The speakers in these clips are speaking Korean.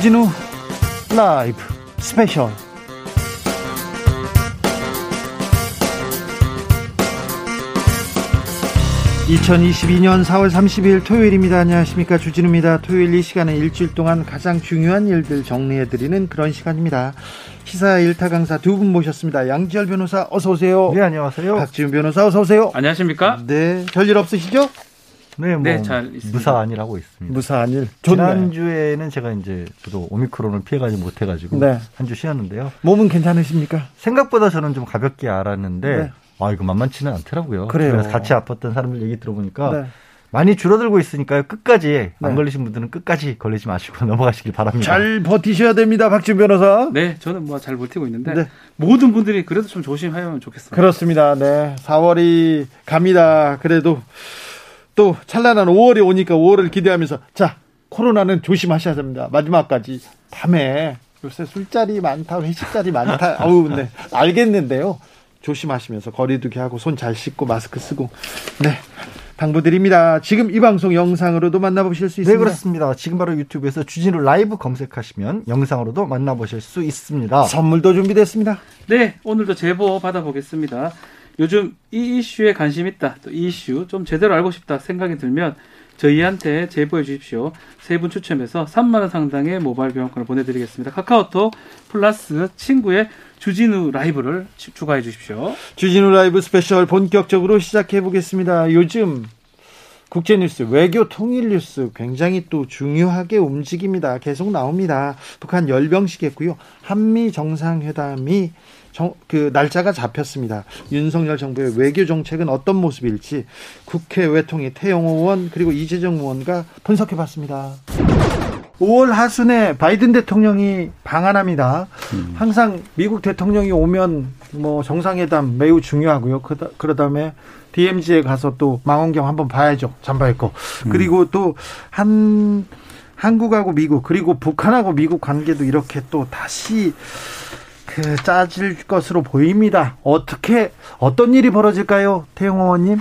주진우 라이브 스페셜. (2022년 4월 30일) 토요일입니다. 안녕하십니까. 주진우입니다. 토요일 이 시간은 일주일 동안 가장 중요한 일들 정리해드리는 그런 시간입니다. 시사 일타 강사 두 분 모셨습니다. 양지열 변호사 어서 오세요. 네 안녕하세요. 박지훈 변호사 어서 오세요. 안녕하십니까? 네 별일 없으시죠 네, 뭐 네, 잘 있습니다. 무사안이라고 있습니다. 무사 안일 지난주에는 제가 이제 저도 오미크론을 피해가지 못해가지고 네. 한주 쉬었는데요. 몸은 괜찮으십니까 생각보다 저는 좀 가볍게 알았는데 네. 아 이거 만만치는 않더라고요. 그래요. 그래서 같이 아팠던 사람들 얘기 들어보니까 네. 많이 줄어들고 있으니까요. 끝까지 안 네. 걸리신 분들은 끝까지 걸리지 마시고 넘어가시길 바랍니다. 잘 버티셔야 됩니다 박지훈 변호사 네, 저는 뭐 잘 버티고 있는데 네. 모든 분들이 그래도 좀 조심하면 좋겠습니다. 그렇습니다. 네. 4월이 갑니다. 그래도 또 찬란한 5월이 오니까 5월을 기대하면서 자, 코로나는 조심하셔야 됩니다. 마지막까지 밤에 요새 술자리 많다, 회식자리 많다. 어우, 네. 알겠는데요. 조심하시면서 거리두기 하고 손 잘 씻고 마스크 쓰고 네. 당부드립니다. 지금 이 방송 영상으로도 만나보실 수네 있습니다. 그렇습니다. 지금 바로 유튜브에서 주진우 라이브 검색하시면 영상으로도 만나보실 수 있습니다. 선물도 준비됐습니다. 네, 오늘도 제보 받아보겠습니다. 요즘 이 이슈에 관심 있다, 또 이 이슈 좀 제대로 알고 싶다 생각이 들면 저희한테 제보해 주십시오. 세 분 추첨해서 3만 원 상당의 모바일 교환권을 보내드리겠습니다. 카카오톡 플러스 친구의 주진우 라이브를 추- 추가해 주십시오. 주진우 라이브 스페셜 본격적으로 시작해 보겠습니다. 요즘 국제 뉴스, 외교 통일 뉴스 굉장히 또 중요하게 움직입니다. 계속 나옵니다. 북한 열병식했고요. 한미 정상회담이 정- 그 날짜가 잡혔습니다. 윤석열 정부의 외교 정책은 어떤 모습일지 국회 외통위 태영호 의원 그리고 이재정 의원과 분석해 봤습니다. 5월 하순에 바이든 대통령이 방한합니다. 항상 미국 대통령이 오면 뭐 정상회담 매우 중요하고요. 그다, 그러다음에 DMZ에 가서 또 망원경 한번 봐야죠. 잠바 입고. 그리고 또한 한국하고 미국 그리고 북한하고 미국 관계도 이렇게 또 다시 그 짜질 것으로 보입니다. 어떻게 어떤 일이 벌어질까요, 태영 의원님?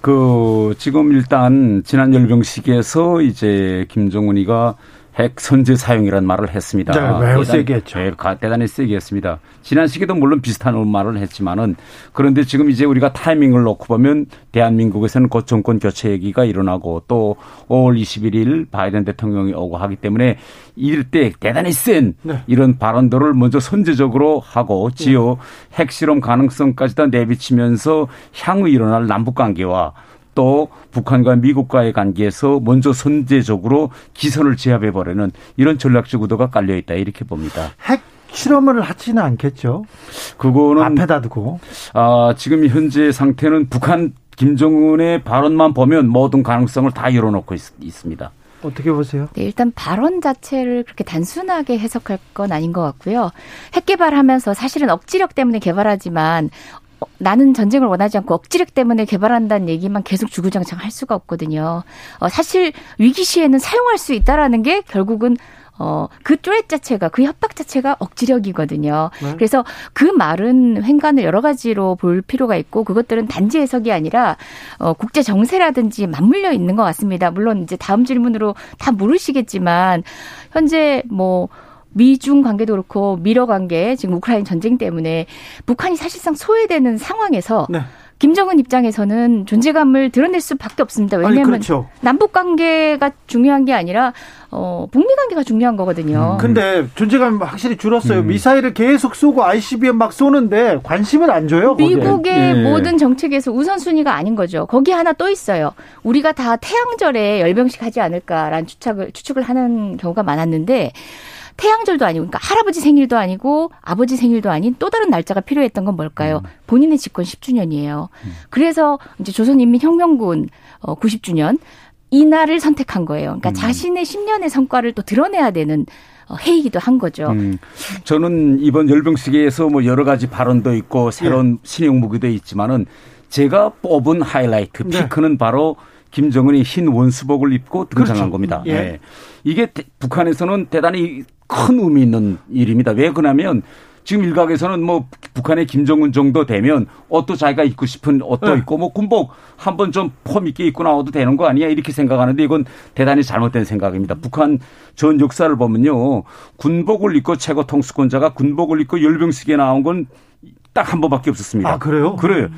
그 지금 일단 지난 열병식에서 이제 김정은이가 핵 선제 사용이라는 말을 했습니다. 네, 매우 대단히- 세게 했죠. 네, 가- 대단히 세게 했습니다. 지난 시기도 물론 비슷한 말을 했지만은 그런데 지금 이제 우리가 타이밍을 놓고 보면 대한민국에서는 곧 정권 교체 얘기가 일어나고 또 5월 21일 바이든 대통령이 오고 하기 때문에 이럴 때 대단히 센 네. 이런 발언들을 먼저 선제적으로 하고 지어 핵실험 가능성까지 다 내비치면서 향후 일어날 남북 관계와 또 북한과 미국과의 관계에서 먼저 선제적으로 기선을 제압해 버리는 이런 전략적 의도가 깔려 있다 이렇게 봅니다. 핵 실험을 하지는 않겠죠. 그거는 앞에다 두고. 아, 지금 현재 상태는 북한 김정은의 발언만 보면 모든 가능성을 다 열어놓고 있, 있습니다. 어떻게 보세요? 네, 일단 발언 자체를 그렇게 단순하게 해석할 건 아닌 것 같고요. 핵 개발하면서 사실은 억지력 때문에 개발하지만 어, 나는 전쟁을 원하지 않고 억지력 때문에 개발한다는 얘기만 계속 주구장창 할 수가 없거든요. 어, 사실 위기 시에는 사용할 수 있다라는 게 결국은 어, 그 쪼렛 자체가, 그 협박 자체가 억지력이거든요. 네. 그래서 그 말은 횡간을 여러 가지로 볼 필요가 있고 그것들은 단지 해석이 아니라 어, 국제 정세라든지 맞물려 있는 것 같습니다. 물론 이제 다음 질문으로 다 물으시겠지만 현재 뭐 미중 관계도 그렇고 미러 관계 지금 우크라이나 전쟁 때문에 북한이 사실상 소외되는 상황에서 네. 김정은 입장에서는 존재감을 드러낼 수밖에 없습니다. 왜냐하면 그렇죠. 남북 관계가 중요한 게 아니라 어, 북미 관계가 중요한 거거든요. 근데 존재감 확실히 줄었어요. 음. 미사일을 계속 쏘고 ICBM 막 쏘는데 관심을 안 줘요. 거기에. 미국의 예. 모든 정책에서 우선순위가 아닌 거죠. 거기 하나 또 있어요. 우리가 다 태양절에 열병식 하지 않을까라는 추측을, 추측을 하는 경우가 많았는데 태양절도 아니고, 그러니까 할아버지 생일도 아니고 아버지 생일도 아닌 또 다른 날짜가 필요했던 건 뭘까요? 본인의 집권 10주년이에요. 그래서 이제 조선인민혁명군 어, 90주년 이 날을 선택한 거예요. 그러니까 자신의 10년의 성과를 또 드러내야 되는 어, 해이기도 한 거죠. 음, 저는 이번 열병식에서 뭐 여러 가지 발언도 있고 새로운 신형 무기도 있지만은 제가 뽑은 하이라이트 네. 피크는 바로 김정은이 흰 원수복을 입고 등장한 그렇죠. 겁니다. 예. 이게 대- 북한에서는 대단히 큰 의미 있는 일입니다. 왜 그러냐면 지금 일각에서는 뭐 북한의 김정은 정도 되면 옷도 자기가 입고 싶은 옷도 네. 입고 뭐 군복 한번 좀 폼 있게 입고 나와도 되는 거 아니야 이렇게 생각하는데 이건 대단히 잘못된 생각입니다. 북한 전 역사를 보면요 군복을 입고 최고 통수권자가 군복을 입고 열병식에 나온 건 딱 한 번밖에 없었습니다. 아, 그래요? 그래요.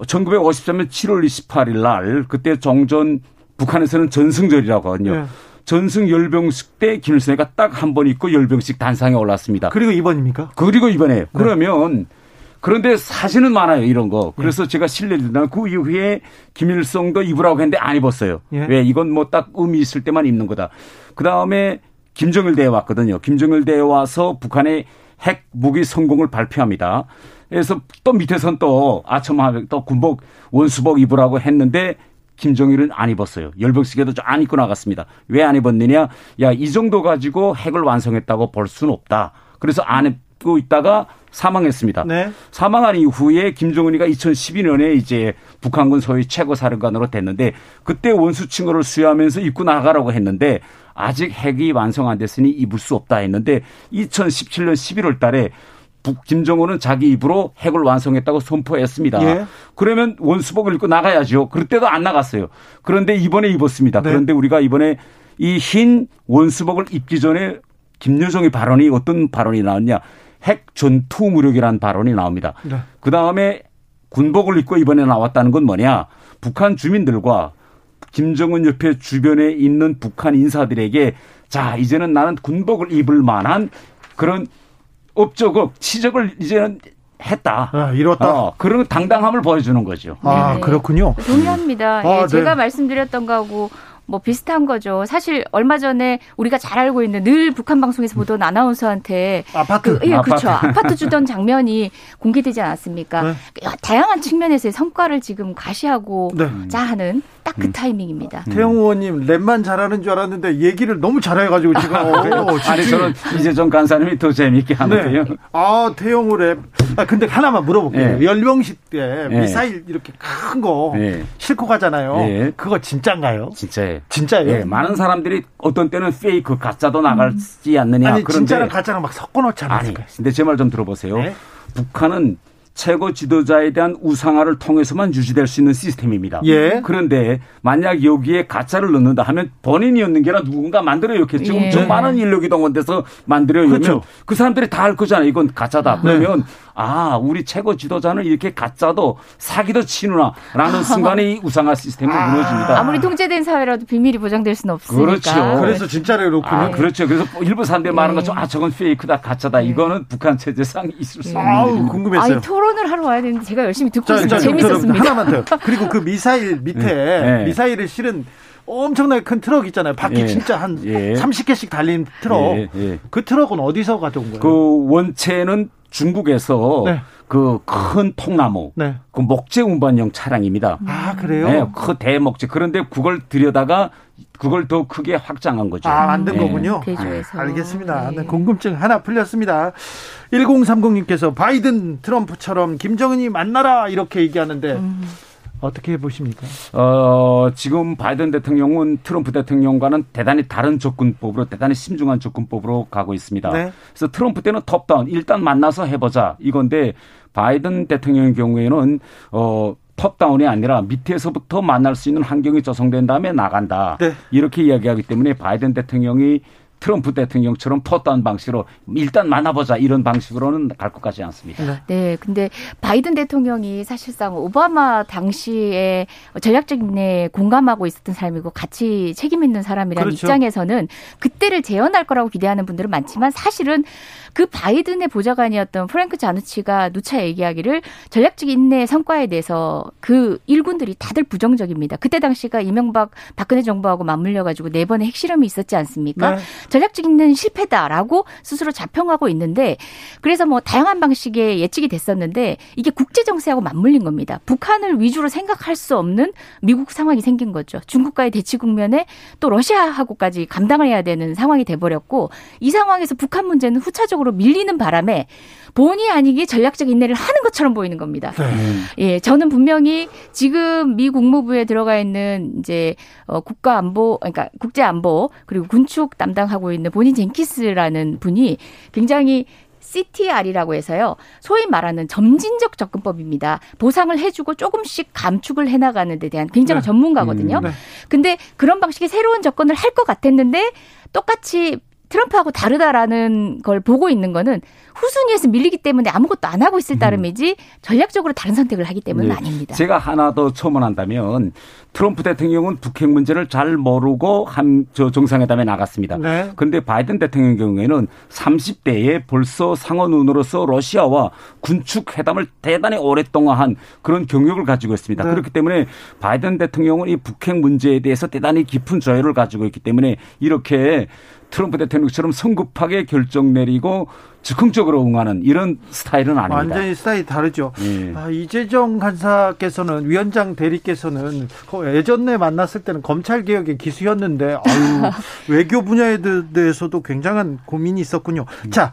1953년 7월 28일 날 그때 정전 북한에서는 전승절이라고 하거든요. 네. 전승 열병식 때 김일성이가 딱 한 번 있고 열병식 단상에 올랐습니다. 그리고 이번입니까? 그리고 이번에 네. 그러면 그런데 사실은 많아요 이런 거. 그래서 제가 실례를 드리면 그 이후에 김일성도 입으라고 했는데 안 입었어요. 예. 왜 이건 뭐 딱 의미 있을 때만 입는 거다. 그 다음에 김정일 대회 왔거든요. 김정일 대회 와서 북한의 핵 무기 성공을 발표합니다. 그래서 또 밑에선 또 아첨하게 또 군복 원수복 입으라고 했는데 김정일은 안 입었어요. 열병식에도 좀안 입고 나갔습니다. 왜 안 입었느냐? 야, 이 정도 가지고 핵을 완성했다고 볼 수는 없다. 그래서 안 입고 있다가 사망했습니다. 네. 사망한 이후에 김정은이가 2012년에 이제 북한군 소위 최고 사령관으로 됐는데 그때 원수 친구를 수여하면서 입고 나가라고 했는데 아직 핵이 완성 안 됐으니 입을 수 없다 했는데 2017년 11월 달에 북 김정은은 자기 입으로 핵을 완성했다고 선포했습니다. 예. 그러면 원수복을 입고 나가야죠. 그럴 때도 안 나갔어요. 그런데 이번에 입었습니다. 네. 그런데 우리가 이번에 이 흰 원수복을 입기 전에 김여정의 발언이 어떤 발언이 나왔냐? 핵 전투 무력이라는 발언이 나옵니다. 네. 그 다음에 군복을 입고 이번에 나왔다는 건 뭐냐? 북한 주민들과 김정은 옆에 주변에 있는 북한 인사들에게 자 이제는 나는 군복을 입을 만한 그런 업적을 치적을 이제는 했다. 아, 이뤘다. 어, 그런 당당함을 보여주는 거죠. 아, 네. 그렇군요. 동의합니다. 아, 예, 네. 제가 말씀드렸던 거하고 뭐 비슷한 거죠. 사실 얼마 전에 우리가 잘 알고 있는 늘 북한 방송에서 보던 아나운서한테 아파트. 그, 예, 아파트. 그렇죠. 아파트 주던 장면이 공개되지 않았습니까? 네. 다양한 측면에서의 성과를 지금 과시하고 네. 자 하는 딱 음. 그 타이밍입니다. 태영 의원님 랩만 잘하는 줄 알았는데 얘기를 너무 잘해가지고 지금 어, 아니 저는 이재정 간사님이 더 재미있게 하는데요. 네. 아 태영우 랩. 아 근데 하나만 물어볼게요. 네. 열병식 때 네. 미사일 이렇게 큰거 네. 싣고 가잖아요. 네. 그거 진짜인가요? 진짜예요. 진짜예요? 예, 많은 사람들이 어떤 때는 페이크 가짜도 나갈지 않느냐 아니 그런데 진짜랑 가짜랑 막 섞어 놓지 아니, 않았을까요? 근데 제 말 좀 들어보세요. 네. 북한은 최고 지도자에 대한 우상화를 통해서만 유지될 수 있는 시스템입니다. 예. 그런데 만약 여기에 가짜를 넣는다 하면 본인이었는 게 아니라 누군가 만들어였겠죠. 예. 엄청 많은 인력이 동원돼서 만들어요. 그렇죠. 그 사람들이 다 알 거잖아요. 이건 가짜다. 그러면 아 우리 최고 지도자는 이렇게 가짜도 사기도 치누나라는 순간에 이 우상화 시스템은 무너집니다. 아무리 통제된 사회라도 비밀이 보장될 수는 없으니까. 그렇죠. 그래서 진짜를 놓고는 아, 그렇죠. 그래서 일부 사람들이 말하는 것처럼 아, 저건 페이크다, 가짜다. 네. 이거는 북한 체제상 있을 수 있는 아우 일입니다. 궁금했어요. 아니 토론을 하러 와야 되는데 제가 열심히 듣고 자, 있습니다. 자, 좀 재밌었습니다. 하나만 더. 그리고 그 미사일 밑에 네. 미사일을 실은 엄청나게 큰 트럭 있잖아요. 바퀴 예. 진짜 한 예. 30개씩 달린 트럭. 예, 예. 그 트럭은 어디서 가져온 거예요? 그 원체는 중국에서 네. 그큰 통나무, 네. 그 목재 운반용 차량입니다. 아 그래요? 네, 그 대목재. 그런데 그걸 들여다가 그걸 더 크게 확장한 거죠. 아 만든 네. 거군요. 개조해서. 알겠습니다. 네. 네, 궁금증 하나 풀렸습니다. 1030님께서 바이든 트럼프처럼 김정은이 만나라 이렇게 얘기하는데 음. 어떻게 보십니까? 어, 지금 바이든 대통령은 트럼프 대통령과는 대단히 다른 접근법으로 대단히 심중한 접근법으로 가고 있습니다. 네. 그래서 트럼프 때는 톱다운 일단 만나서 해보자 이건데 바이든 대통령의 경우에는 어 톱다운이 아니라 밑에서부터 만날 수 있는 환경이 조성된 다음에 나간다. 네. 이렇게 이야기하기 때문에 바이든 대통령이 트럼프 대통령처럼 톱다운 방식으로 일단 만나보자 이런 방식으로는 갈 것 같지 않습니다. 네, 근데 바이든 대통령이 사실상 오바마 당시에 전략적인 에 공감하고 있었던 사람이고 같이 책임 있는 사람이라는 그렇죠. 입장에서는 그때를 재현할 거라고 기대하는 분들은 많지만 사실은 그 바이든의 보좌관이었던 프랭크 자누치가 누차 얘기하기를 전략적 인내 성과에 대해서 그 일군들이 다들 부정적입니다. 그때 당시가 이명박 박근혜 정부하고 맞물려 가지고 네 번의 핵실험이 있었지 않습니까? 네. 전략적 인내는 실패다라고 스스로 자평하고 있는데 그래서 뭐 다양한 방식의 예측이 됐었는데 이게 국제 정세하고 맞물린 겁니다. 북한을 위주로 생각할 수 없는 미국 상황이 생긴 거죠. 중국과의 대치 국면에 또 러시아하고까지 감당을 해야 되는 상황이 돼버렸고 이 상황에서 북한 문제는 후차적으로 밀리는 바람에 본의 아니게 전략적 인내를 하는 것처럼 보이는 겁니다. 예, 저는 분명히 지금 미 국무부에 들어가 있는 이제 어, 국가 안보, 그러니까 국제 안보 그리고 군축 담당하고 있는 본인 젠키스라는 분이 굉장히 CTR이라고 해서요. 소위 말하는 점진적 접근법입니다. 보상을 해주고 조금씩 감축을 해나가는 데 대한 굉장한 네. 전문가거든요. 음, 네. 근데 그런 방식의 새로운 접근을 할 것 같았는데 똑같이 트럼프하고 다르다라는 걸 보고 있는 거는 후순위에서 밀리기 때문에 아무것도 안 하고 있을 따름이지 전략적으로 다른 선택을 하기 때문은 네. 아닙니다. 제가 하나 더 첨언한다면 트럼프 대통령은 북핵 문제를 잘 모르고 한 저 정상회담에 나갔습니다. 네. 그런데 바이든 대통령 경우에는 30대에 벌써 상원의원으로서 러시아와 군축 회담을 대단히 오랫동안 한 그런 경력을 가지고 있습니다. 네. 그렇기 때문에 바이든 대통령은 이 북핵 문제에 대해서 대단히 깊은 저열을 가지고 있기 때문에 이렇게 트럼프 대통령처럼 성급하게 결정 내리고 즉흥적으로 응하는 이런 스타일은 아닙니다. 완전히 스타일이 다르죠. 예. 아, 이재정 간사께서는 위원장 대리께서는 거- 예전에 만났을 때는 검찰 개혁의 기수였는데 아유, 외교 분야에 대- 대해서도 굉장한 고민이 있었군요. 자,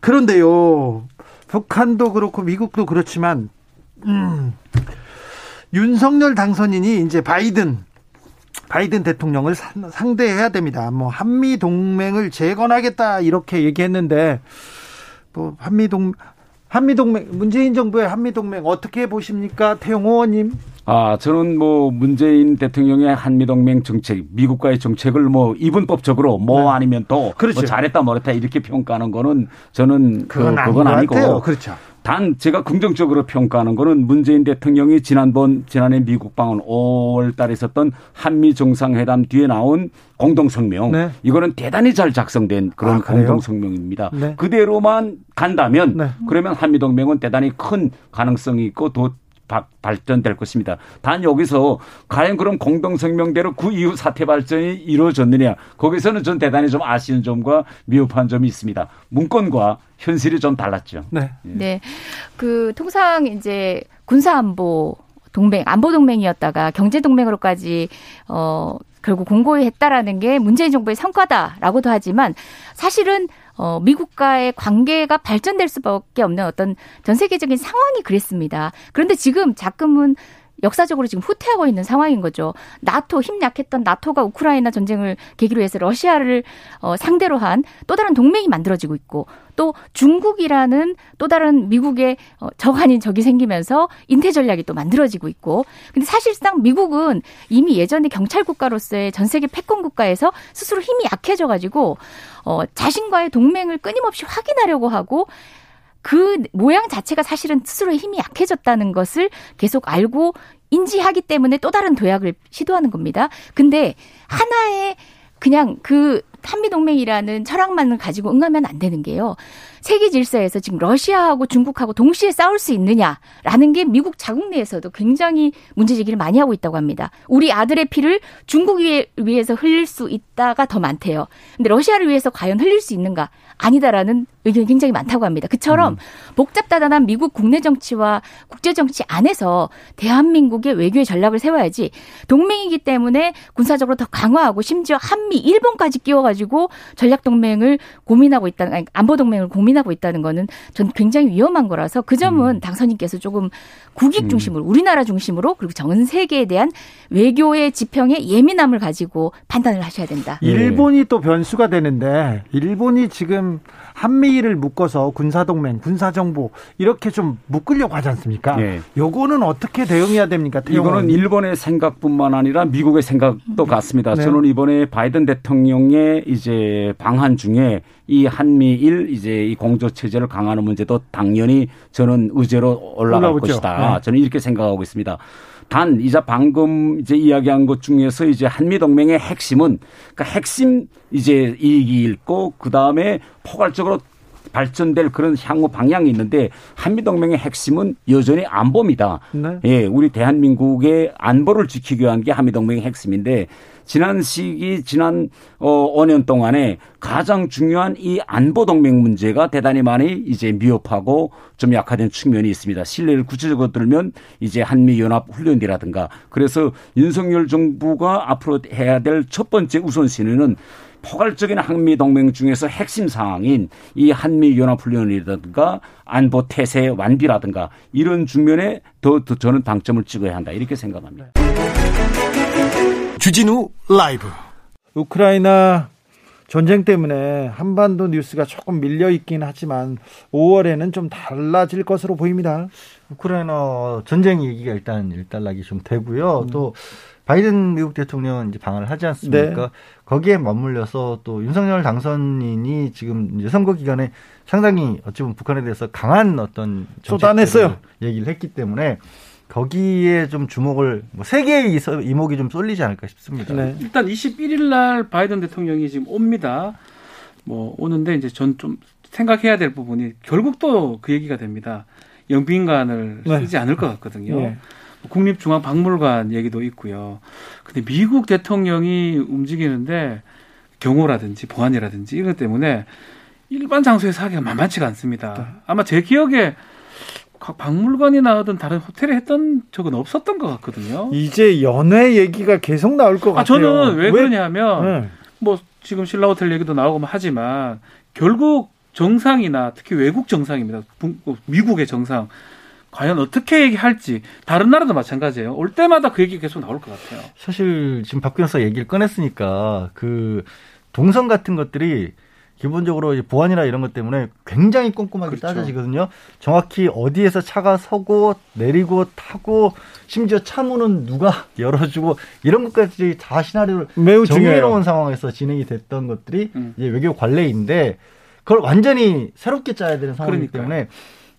그런데요. 북한도 그렇고 미국도 그렇지만 음, 윤석열 당선인이 이제 바이든 바이든 대통령을 상- 상대해야 됩니다. 뭐 한미 동맹을 재건하겠다 이렇게 얘기했는데 뭐 한미 동 한미 동맹 문재인 정부의 한미 동맹 어떻게 보십니까, 태용 의원님? 아, 저는 뭐 문재인 대통령의 한미동맹 정책, 미국과의 정책을 뭐 이분법적으로 뭐 네. 아니면 또 그렇죠. 뭐 잘했다 뭐랬다 이렇게 평가하는 거는 저는 그건, 그, 그건 것 아니고 같아요. 그렇죠. 단 제가 긍정적으로 평가하는 거는 문재인 대통령이 지난번 지난해 미국 방문 5월 달에 있었던 한미 정상회담 뒤에 나온 공동 성명 네. 이거는 대단히 잘 작성된 그런 아? 공동 성명입니다. 네. 그대로만 간다면 네. 그러면 한미 동맹은 대단히 큰 가능성이 있고 더 바- 발전될 것입니다. 단 여기서 과연 그럼 공동 성명대로 그 이후 사태 발전이 이루어졌느냐 거기서는 전 대단히 좀 아쉬운 점과 미흡한 점이 있습니다. 문건과 현실이 좀 달랐죠. 네. 네. 그 통상 이제 군사안보 동맹, 안보 동맹이었다가 경제 동맹으로까지 어 결국 공고히 했다라는 게 문재인 정부의 성과다라고도 하지만 사실은 어 미국과의 관계가 발전될 수밖에 없는 어떤 전 세계적인 상황이 그랬습니다. 그런데 지금 자금은 역사적으로 지금 후퇴하고 있는 상황인 거죠. 나토 힘 약했던 나토가 우크라이나 전쟁을 계기로 해서 러시아를 어, 상대로 한 또 다른 동맹이 만들어지고 있고 또 중국이라는 또 다른 미국의 어, 적 아닌 적이 생기면서 인태 전략이 또 만들어지고 있고 근데 사실상 미국은 이미 예전에 경찰 국가로서의 전 세계 패권 국가에서 스스로 힘이 약해져 가지고 어 자신과의 동맹을 끊임없이 확인하려고 하고 그 모양 자체가 사실은 스스로의 힘이 약해졌다는 것을 계속 알고 인지하기 때문에 또 다른 도약을 시도하는 겁니다. 근데 하나의 그냥 그 한미동맹이라는 철학만을 가지고 응하면 안 되는 게요. 세계 질서에서 지금 러시아하고 중국하고 동시에 싸울 수 있느냐라는 게 미국 자국 내에서도 굉장히 문제 제기를 많이 하고 있다고 합니다. 우리 아들의 피를 중국 위에, 위해서 흘릴 수 있다가 더 많대요. 근데 러시아를 위해서 과연 흘릴 수 있는가? 아니다라는 의견이 굉장히 많다고 합니다. 그처럼 복잡다단한 미국 국내 정치와 국제 정치 안에서 대한민국의 외교의 전략을 세워야지 동맹이기 때문에 군사적으로 더 강화하고 심지어 한미 일본까지 끼워가지고 전략 동맹을 고민하고 있다는 아니, 안보 동맹을 고민 하고 있다는 거는 전 굉장히 위험한 거라서 그 점은 당선인께서 조금 국익 중심으로 우리나라 중심으로 그리고 전 세계에 대한 외교의 지평에 예민함을 가지고 판단을 하셔야 된다. 예. 일본이 또 변수가 되는데 일본이 지금 한미를 묶어서 군사동맹, 군사정보 이렇게 좀 묶으려고 하지 않습니까? 예. 요거는 어떻게 대응해야 됩니까? 이거는? 일본의 생각뿐만 아니라 미국의 생각도 같습니다. 네. 저는 이번에 바이든 대통령의 이제 방한 중에 이 한미일 이제 이 공조 체제를 강화하는 문제도 당연히 저는 의제로 올라갈 올라오죠. 것이다. 네. 저는 이렇게 생각하고 있습니다. 단 이제 방금 이제 이야기한 것 중에서 이제 한미 동맹의 핵심은 그러니까 핵심 이제 이익이 있고 그 다음에 포괄적으로 발전될 그런 향후 방향이 있는데 한미 동맹의 핵심은 여전히 안보입니다. 네. 예, 우리 대한민국의 안보를 지키기 위한 게 한미 동맹의 핵심인데 지난 시기 지난 어 5년 동안에 가장 중요한 이 안보 동맹 문제가 대단히 많이 이제 미흡하고 좀 약화된 측면이 있습니다. 신뢰를 구체적으로 들면 이제 한미 연합 훈련이라든가 그래서 윤석열 정부가 앞으로 해야 될 첫 번째 우선순위는 포괄적인 한미 동맹 중에서 핵심 사항인 이 한미 연합 훈련이라든가 안보 태세 완비라든가 이런 측면에 더, 더 저는 방점을 찍어야 한다 이렇게 생각합니다. 주진우 라이브. 우크라이나 전쟁 때문에 한반도 뉴스가 조금 밀려 있긴 하지만 5월에는 좀 달라질 것으로 보입니다. 우크라이나 전쟁 얘기가 일단 일단락이 좀 되고요. 음. 또 바이든 미국 대통령은 이제 방한을 하지 않습니까? 네. 거기에 맞물려서 또 윤석열 당선인이 지금 이제 선거 기간에 상당히 어찌 보면 북한에 대해서 강한 어떤 쏟아냈어요. 얘기를 했기 때문에 거기에 좀 주목을 뭐 세계의 이목이 좀 쏠리지 않을까 싶습니다. 네. 일단 21일 날 바이든 대통령이 지금 옵니다. 뭐 오는데 이제 전 좀 생각해야 될 부분이 결국 또 그 얘기가 됩니다. 영빈관을 네. 쓰지 않을 것 같거든요. 네. 국립중앙박물관 얘기도 있고요. 근데 미국 대통령이 움직이는데 경호라든지 보안이라든지 이런 것 때문에 일반 장소에서 하기가 만만치가 않습니다. 아마 제 기억에 각 박물관이나 하든 다른 호텔에 했던 적은 없었던 것 같거든요. 이제 연애 얘기가 계속 나올 것 같아요. 아 저는 왜 그러냐면 네. 뭐 지금 신라 호텔 얘기도 나오고 뭐 하지만 결국 정상이나 특히 외국 정상입니다. 부- 미국의 정상 과연 어떻게 얘기할지 다른 나라도 마찬가지예요. 올 때마다 그 얘기 계속 나올 것 같아요. 사실 지금 박 변호사 얘기를 꺼냈으니까 그 동선 같은 것들이 기본적으로 보안이나 이런 것 때문에 굉장히 꼼꼼하게 그렇죠. 따져지거든요. 정확히 어디에서 차가 서고 내리고 타고 심지어 차 문은 누가 열어주고 이런 것까지 다 시나리오를 매우. 정해놓은 상황에서 진행이 됐던 것들이 음. 이제 외교 관례인데 그걸 완전히 새롭게 짜야 되는 상황이기 그러니까요. 때문에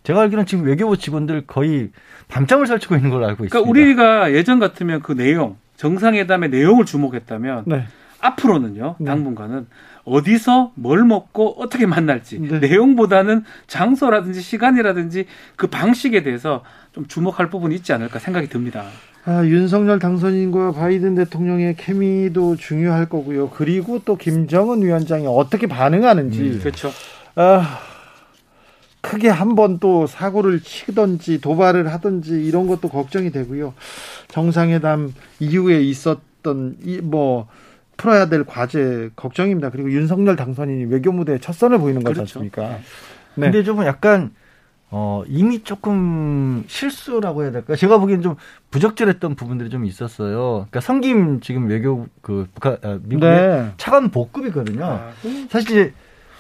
제가 알기로는 지금 외교부 직원들 거의 밤잠을 설치고 있는 걸로 알고 있습니다. 그러니까 우리가 예전 같으면 그 내용 정상회담의 내용을 주목했다면 네. 앞으로는요 네. 당분간은 어디서 뭘 먹고 어떻게 만날지 네. 내용보다는 장소라든지 시간이라든지 그 방식에 대해서 좀 주목할 부분이 있지 않을까 생각이 듭니다. 아, 윤석열 당선인과 바이든 대통령의 케미도 중요할 거고요. 그리고 또 김정은 위원장이 어떻게 반응하는지 그렇죠. 아, 크게 한 번 또 사고를 치든지 도발을 하든지 이런 것도 걱정이 되고요. 정상회담 이후에 있었던 이뭐 풀어야 될 과제 걱정입니다. 그리고 윤석열 당선인이 외교 무대에 첫 선을 보이는 거지 그렇죠. 않습니까? 네. 근데 좀 약간 어 이미 조금 실수라고 해야 될까? 제가 보기엔 좀 부적절했던 부분들이 좀 있었어요. 그러니까 성김 지금 외교 그 북한 아, 미국의 네. 차관 복급이거든요. 아, 사실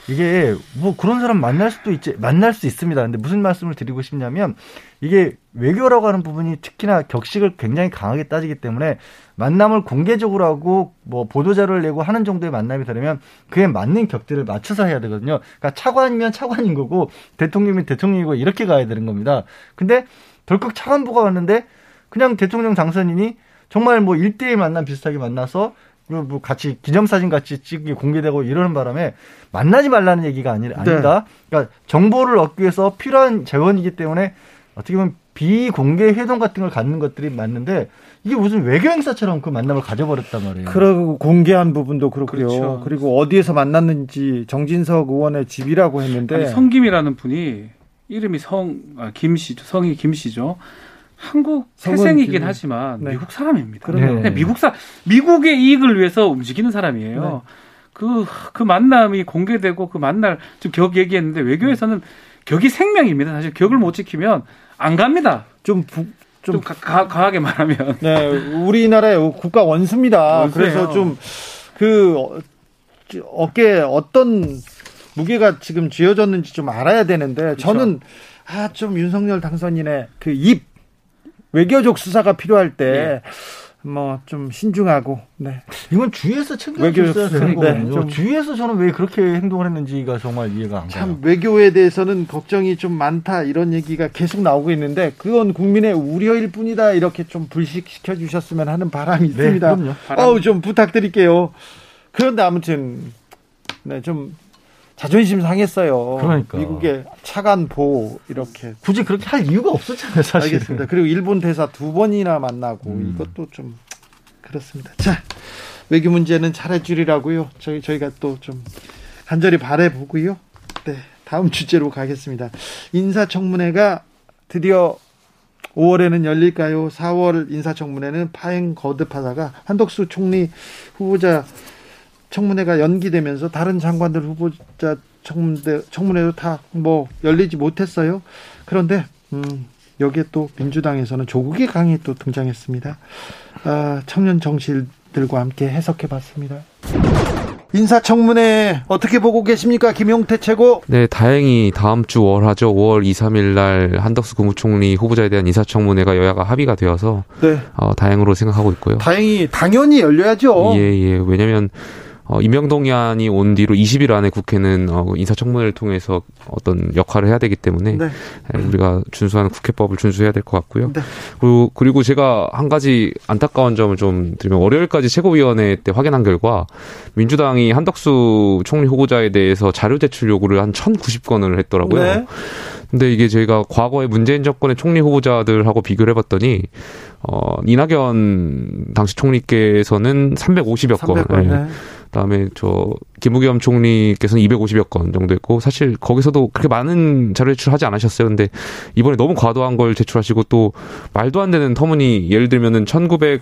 이게 뭐 그런 사람 만날 수도 있지 만날 수 있습니다. 근데 무슨 말씀을 드리고 싶냐면 이게 외교라고 하는 부분이 특히나 격식을 굉장히 강하게 따지기 때문에 만남을 공개적으로 하고 뭐 보도자료를 내고 하는 정도의 만남이 되려면 그에 맞는 격들을 맞춰서 해야 되거든요. 그러니까 차관이면 차관인 거고 대통령이면 대통령이고 이렇게 가야 되는 겁니다. 근데 덜컥 차관보가 왔는데 그냥 대통령 당선인이 정말 뭐 1대1 만남 비슷하게 만나서 뭐 같이 기념사진 같이 찍기 공개되고 이러는 바람에 만나지 말라는 얘기가 아니, 아니다. 그러니까 정보를 얻기 위해서 필요한 재원이기 때문에 어떻게 보면 비공개 회동 같은 걸 갖는 것들이 맞는데 이게 무슨 외교 행사처럼 그 만남을 가져버렸단 말이에요. 그러고 공개한 부분도 그렇고요. 그렇죠. 그리고 어디에서 만났는지 정진석 의원의 집이라고 했는데 아니, 성김이라는 분이 이름이 성 아, 김씨죠. 성이 김씨죠. 한국 태생이긴 김- 하지만 네. 미국 사람입니다. 그냥 미국 사 미국의 이익을 위해서 움직이는 사람이에요. 그, 그 만남이 공개되고 그 만날, 지금 격 얘기했는데 외교에서는 격이 생명입니다. 사실 격을 못 지키면 안 갑니다. 좀, 부, 좀, 좀 가, 가, 강하게 말하면. 네, 우리나라의 국가 원수입니다. 원수예요. 그래서 좀 그 어깨에 어떤 무게가 지금 쥐어졌는지 좀 알아야 되는데 저는 아 좀 윤석열 당선인의 그입 외교적 수사가 필요할 때 뭐 좀 신중하고 네. 이건 주위에서 챙겨줬어야 되는 네, 거거든요. 좀- 주위에서 저는 왜 그렇게 행동을 했는지가 정말 이해가 안 가요. 참 외교에 대해서는 걱정이 좀 많다 이런 얘기가 계속 나오고 있는데 그건 국민의 우려일 뿐이다 이렇게 좀 불식시켜 주셨으면 하는 바람이 네, 있습니다. 그럼요. 어우 좀 부탁드릴게요. 그런데 아무튼 네, 좀 자존심 상했어요. 그러니까. 미국의 차관 보호 이렇게 굳이 그렇게 할 이유가 없었잖아요, 사실. 알겠습니다. 그리고 일본 대사 두 번이나 만나고 음. 이것도 좀 그렇습니다. 자 외교 문제는 잘해주리라고요. 저희 저희가 또 좀 간절히 바래 보고요. 네 다음 주제로 가겠습니다. 인사청문회가 드디어 5월에는 열릴까요? 4월 인사청문회는 파행 거듭하다가 한덕수 총리 후보자 청문회가 연기되면서 다른 장관들 후보자 청문회, 청문회도 다 뭐 열리지 못했어요. 그런데 음, 여기에 또 민주당에서는 조국의 강이 또 등장했습니다. 아, 청년 정치들과 함께 해석해봤습니다. 인사청문회 어떻게 보고 계십니까? 김용태 최고. 네, 다행히 다음 주 월하죠. 5월 2, 3일 날 한덕수 국무총리 후보자에 대한 인사청문회가 여야가 합의가 되어서 네. 어, 다행으로 생각하고 있고요. 다행히 당연히 열려야죠. 예, 예. 왜냐면 어, 임명동 의안이 온 뒤로 20일 안에 국회는 어, 인사청문회를 통해서 어떤 역할을 해야 되기 때문에 네. 예, 우리가 준수하는 국회법을 준수해야 될 것 같고요. 네. 그리고, 그리고 제가 한 가지 안타까운 점을 좀 드리면 월요일까지 최고위원회 때 확인한 결과 민주당이 한덕수 총리 후보자에 대해서 자료 제출 요구를 한 1,090건을 했더라고요. 네. 근데 이게 저희가 과거에 문재인 정권의 총리 후보자들하고 비교를 해봤더니 어 이낙연 당시 총리께서는 350여 건, 300건. 예. 네. 그다음에 저 김부겸 총리께서는 250여 건 정도 했고 사실 거기서도 그렇게 많은 자료 제출하지 않으셨어요. 근데 이번에 너무 과도한 걸 제출하시고 또 말도 안 되는 터무니 예를 들면은 1900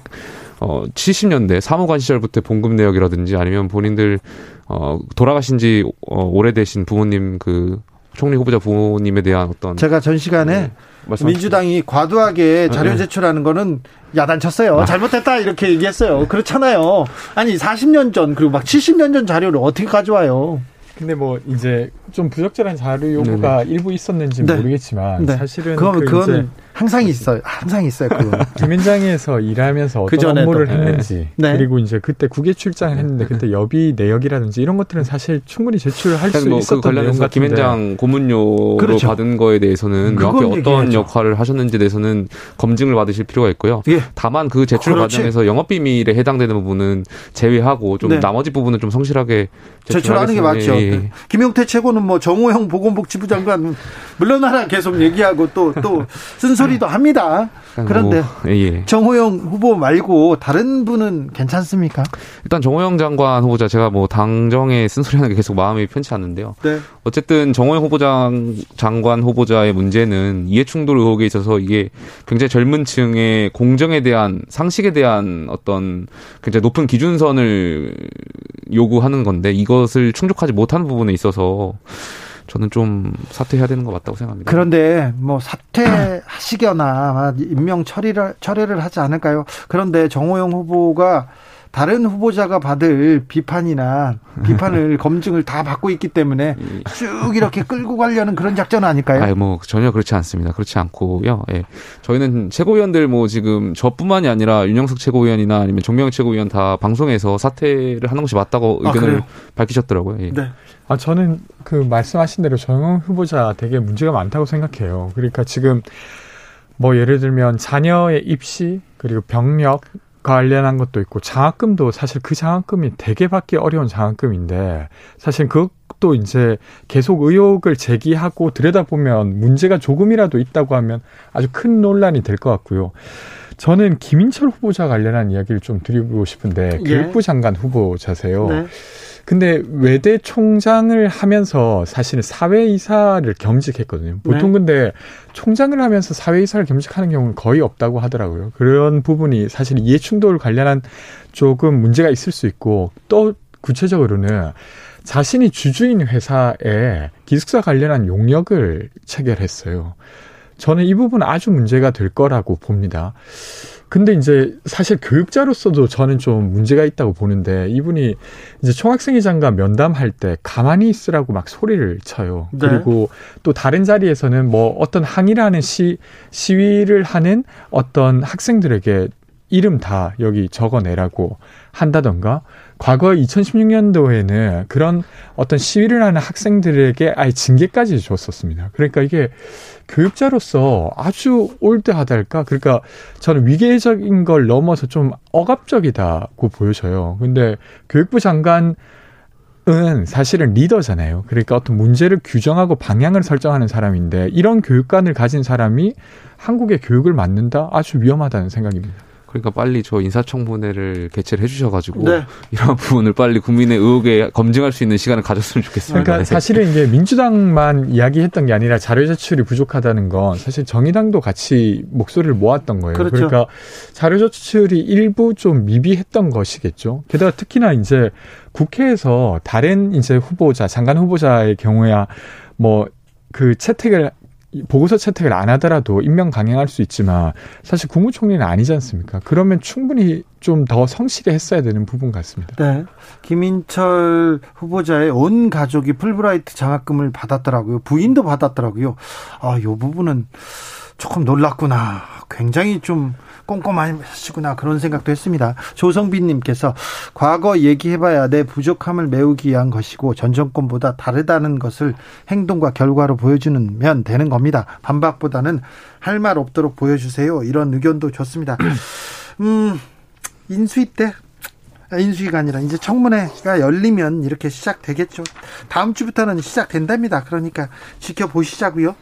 어, 70년대 사무관 시절부터 봉급 내역이라든지 아니면 본인들 어, 돌아가신 지 어, 오래되신 부모님 그 총리 후보자 부모님에 대한 어떤 제가 전 시간에 말씀하십시오. 민주당이 과도하게 자료 네. 제출하는 거는 야단쳤어요. 잘못했다 이렇게 얘기했어요. 그렇잖아요. 아니 40년 전 그리고 막 70년 전 자료를 어떻게 가져와요? 근데 뭐 이제 좀 부적절한 자료 요구가 일부 있었는지 네. 모르겠지만 네. 사실은 그건 그 그건 항상 있어요. 항상 있어요. 그거. 김현장에서 일하면서 어떤. 업무를 네. 했는지 네. 그리고 이제 그때 국외 출장을 했는데 그때 여비 내역이라든지 이런 것들은 사실 충분히 제출할 수 뭐그 있었던 내용 관련해서 같은데 김현장 고문료로 그렇죠. 받은 거에 대해서는 명확히 어떤 얘기해야죠. 역할을 하셨는지에 대해서는 검증을 받으실 필요가 있고요. 예. 다만 그 제출 그렇지. 과정에서 영업 비밀에 해당되는 부분은 제외하고 좀 네. 나머지 부분은 좀 성실하게 제출하는 게 맞죠. 예, 예. 네. 김용태 최고는 뭐 정호영 보건복지부 장관 물러나라 계속 얘기하고 또또 쓴소 리도 합니다. 그런데 뭐, 예, 예. 정호영 후보 말고 다른 분은 괜찮습니까? 일단 정호영 장관 후보자 제가 뭐 당정에 쓴소리하는 게 계속 마음이 편치 않는데요. 네. 어쨌든 정호영 후보장 장관 후보자의 문제는 이해충돌 의혹에 있어서 이게 굉장히 젊은 층의 공정에 대한 상식에 대한 어떤 굉장히 높은 기준선을 요구하는 건데 이것을 충족하지 못하는 부분에 있어서 저는 좀 사퇴해야 되는 것 맞다고 생각합니다. 그런데 뭐 사퇴하시거나 임명 처리를 처리를 하지 않을까요? 그런데 정호영 후보가 다른 후보자가 받을 비판이나 비판을 검증을 다 받고 있기 때문에 쭉 이렇게 끌고 가려는 그런 작전 아닐까요? 아니 뭐 전혀 그렇지 않습니다. 그렇지 않고요. 예. 저희는 최고위원들 뭐 지금 저뿐만이 아니라 윤영석 최고위원이나 아니면 정명 최고위원 다 방송에서 사퇴를 하는 것이 맞다고 아, 의견을 그래요? 밝히셨더라고요. 예. 네. 아, 저는 그 말씀하신 대로 정영 후보자 되게 문제가 많다고 생각해요. 그러니까 지금 뭐 예를 들면 자녀의 입시 그리고 병력 관련한 것도 있고 장학금도 사실 그 장학금이 되게 받기 어려운 장학금인데 사실 그것도 이제 계속 의혹을 제기하고 들여다보면 문제가 조금이라도 있다고 하면 아주 큰 논란이 될 것 같고요. 저는 김인철 후보자 관련한 이야기를 좀 드리고 싶은데 예. 교육부 장관 후보자세요. 네. 근데 외대 총장을 하면서 사실은 사회이사를 겸직했거든요. 보통 네. 근데 총장을 하면서 사회이사를 겸직하는 경우는 거의 없다고 하더라고요. 그런 부분이 사실 이해충돌 관련한 조금 문제가 있을 수 있고 또 구체적으로는 자신이 주주인 회사에 기숙사 관련한 용역을 체결했어요. 저는 이 부분 아주 문제가 될 거라고 봅니다. 근데 이제 사실 교육자로서도 저는 좀 문제가 있다고 보는데 이분이 이제 총학생회장과 면담할 때 가만히 있으라고 막 소리를 쳐요. 네. 그리고 또 다른 자리에서는 뭐 어떤 항의를 하는 시, 시위를 하는 어떤 학생들에게 이름 다 여기 적어내라고 한다던가 과거 2016년도에는 그런 어떤 시위를 하는 학생들에게 아예 징계까지 줬었습니다. 그러니까 이게 교육자로서 아주 올드하달까? 그러니까 저는 위계적인 걸 넘어서 좀 억압적이다고 보여져요. 근데 교육부 장관 은 사실은 리더잖아요. 그러니까 어떤 문제를 규정하고 방향을 설정하는 사람인데 이런 교육관을 가진 사람이 한국의 교육을 맡는다? 아주 위험하다는 생각입니다. 그러니까 빨리 저 인사청문회를 개최를 해주셔가지고 네. 이런 부분을 빨리 국민의 의혹에 검증할 수 있는 시간을 가졌으면 좋겠습니다. 그러니까 네. 사실은 이게 민주당만 이야기했던 게 아니라 자료 제출이 부족하다는 건 사실 정의당도 같이 목소리를 모았던 거예요. 그렇죠. 러니까 자료 제출이 일부 좀 미비했던 것이겠죠. 게다가 특히나 이제 국회에서 다른 이제 후보자, 장관 후보자의 경우야 뭐 그 채택을 보고서 채택을 안 하더라도 임명 강행할 수 있지만 사실 국무총리는 아니지 않습니까? 그러면 충분히 좀 더 성실히 했어야 되는 부분 같습니다. 네. 김인철 후보자의 온 가족이 풀브라이트 장학금을 받았더라고요. 부인도 받았더라고요. 아, 요 부분은 조금 놀랐구나. 굉장히 좀 꼼꼼하시구나 그런 생각도 했습니다. 조성빈님께서 과거 얘기해봐야 내 부족함을 메우기 위한 것이고 전 정권보다 다르다는 것을 행동과 결과로 보여주면 되는 겁니다. 반박보다는 할 말 없도록 보여주세요. 이런 의견도 좋습니다. 음, 인수위 때 아, 인수위가 아니라 이제 청문회가 열리면 이렇게 시작되겠죠. 다음 주부터는 시작된답니다. 그러니까 지켜보시자고요.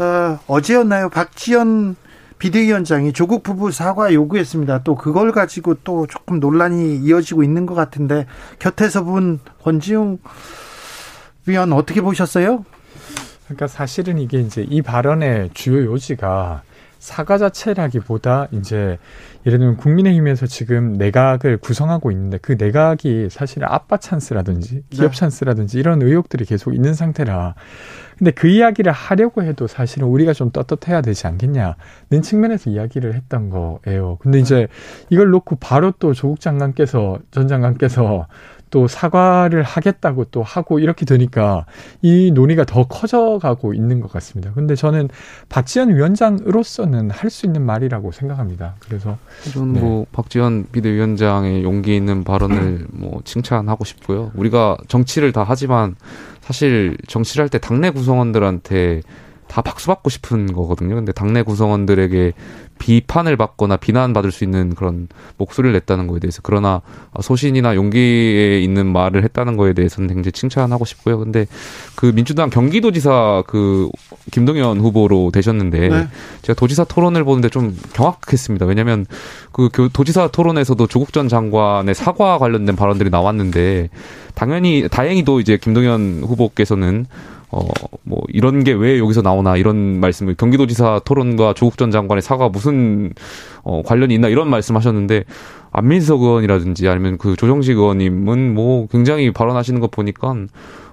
어, 어제였나요? 박지원 비대위원장이 조국 부부 사과 요구했습니다. 또 그걸 가지고 또 조금 논란이 이어지고 있는 것 같은데 곁에서 본 권지웅 위원 어떻게 보셨어요? 그러니까 사실은 이게 이제 이 발언의 주요 요지가 사과 자체라기보다 이제 예를 들면 국민의힘에서 지금 내각을 구성하고 있는데 그 내각이 사실 아빠 찬스라든지 기업 네. 찬스라든지 이런 의혹들이 계속 있는 상태라 근데 그 이야기를 하려고 해도 사실은 우리가 좀 떳떳해야 되지 않겠냐는 측면에서 이야기를 했던 거예요. 근데 이제 이걸 놓고 바로 또 조국 장관께서 전 장관께서 또 사과를 하겠다고 또 하고 이렇게 되니까 이 논의가 더 커져가고 있는 것 같습니다. 근데 저는 박지원 위원장으로서는 할 수 있는 말이라고 생각합니다. 그래서 저는 네. 뭐 박지원 비대위원장의 용기 있는 발언을 뭐 칭찬하고 싶고요. 우리가 정치를 다 하지만 사실 정치를 할 때 당내 구성원들한테 다 박수 받고 싶은 거거든요. 근데 당내 구성원들에게 비판을 받거나 비난받을 수 있는 그런 목소리를 냈다는 거에 대해서 그러나 소신이나 용기에 있는 말을 했다는 거에 대해서는 굉장히 칭찬하고 싶고요. 근데 그 민주당 경기도지사 그 김동연 후보로 되셨는데 네. 제가 도지사 토론을 보는데 좀 경악했습니다. 왜냐하면 그 교- 도지사 토론에서도 조국 전 장관의 사과 관련된 발언들이 나왔는데 당연히 다행히도 이제 김동연 후보께서는 어 뭐 이런 게 왜 여기서 나오나 이런 말씀을 경기도지사 토론과 조국 전 장관의 사과 무슨 어 관련이 있나 이런 말씀 하셨는데 안민석 의원이라든지 아니면 그 조정식 의원님은 뭐 굉장히 발언하시는 거 보니까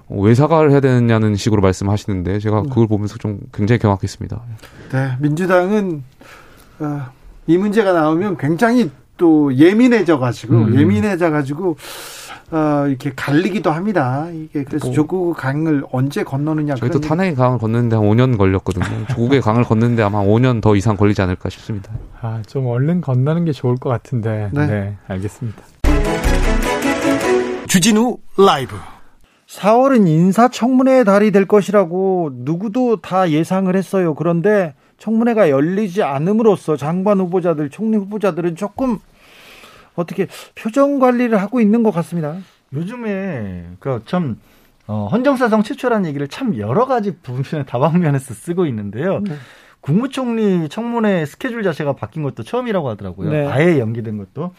어, 왜 사과를 해야 되느냐는 식으로 말씀하시는데 제가 그걸 보면서 좀 굉장히 경악했습니다. 네, 민주당은 어, 이 문제가 나오면 굉장히 또 예민해져 가지고 음. 예민해져 가지고 어, 이렇게 갈리기도 합니다. 이게 그래서 뭐, 조국 강을 언제 건너느냐 저희도 그런 탄핵의 강을 걷는데 한 5년 걸렸거든요. 조국의 강을 걷는데 아마 한 5년 더 이상 걸리지 않을까 싶습니다. 아, 좀 얼른 건너는 게 좋을 것 같은데. 네. 네, 알겠습니다. 주진우 라이브 4월은 인사청문회의 달이 될 것이라고 누구도 다 예상을 했어요. 그런데 청문회가 열리지 않음으로써 장관 후보자들, 총리 후보자들은 조금 어떻게 표정 관리를 하고 있는 것 같습니다. 요즘에 그참 어, 헌정사상 최초라는 얘기를 참 여러 가지 부분에 다방면에서 쓰고 있는데요. 네. 국무총리 청문회 스케줄 자체가 바뀐 것도 처음이라고 하더라고요. 네. 아예 연기된 것도.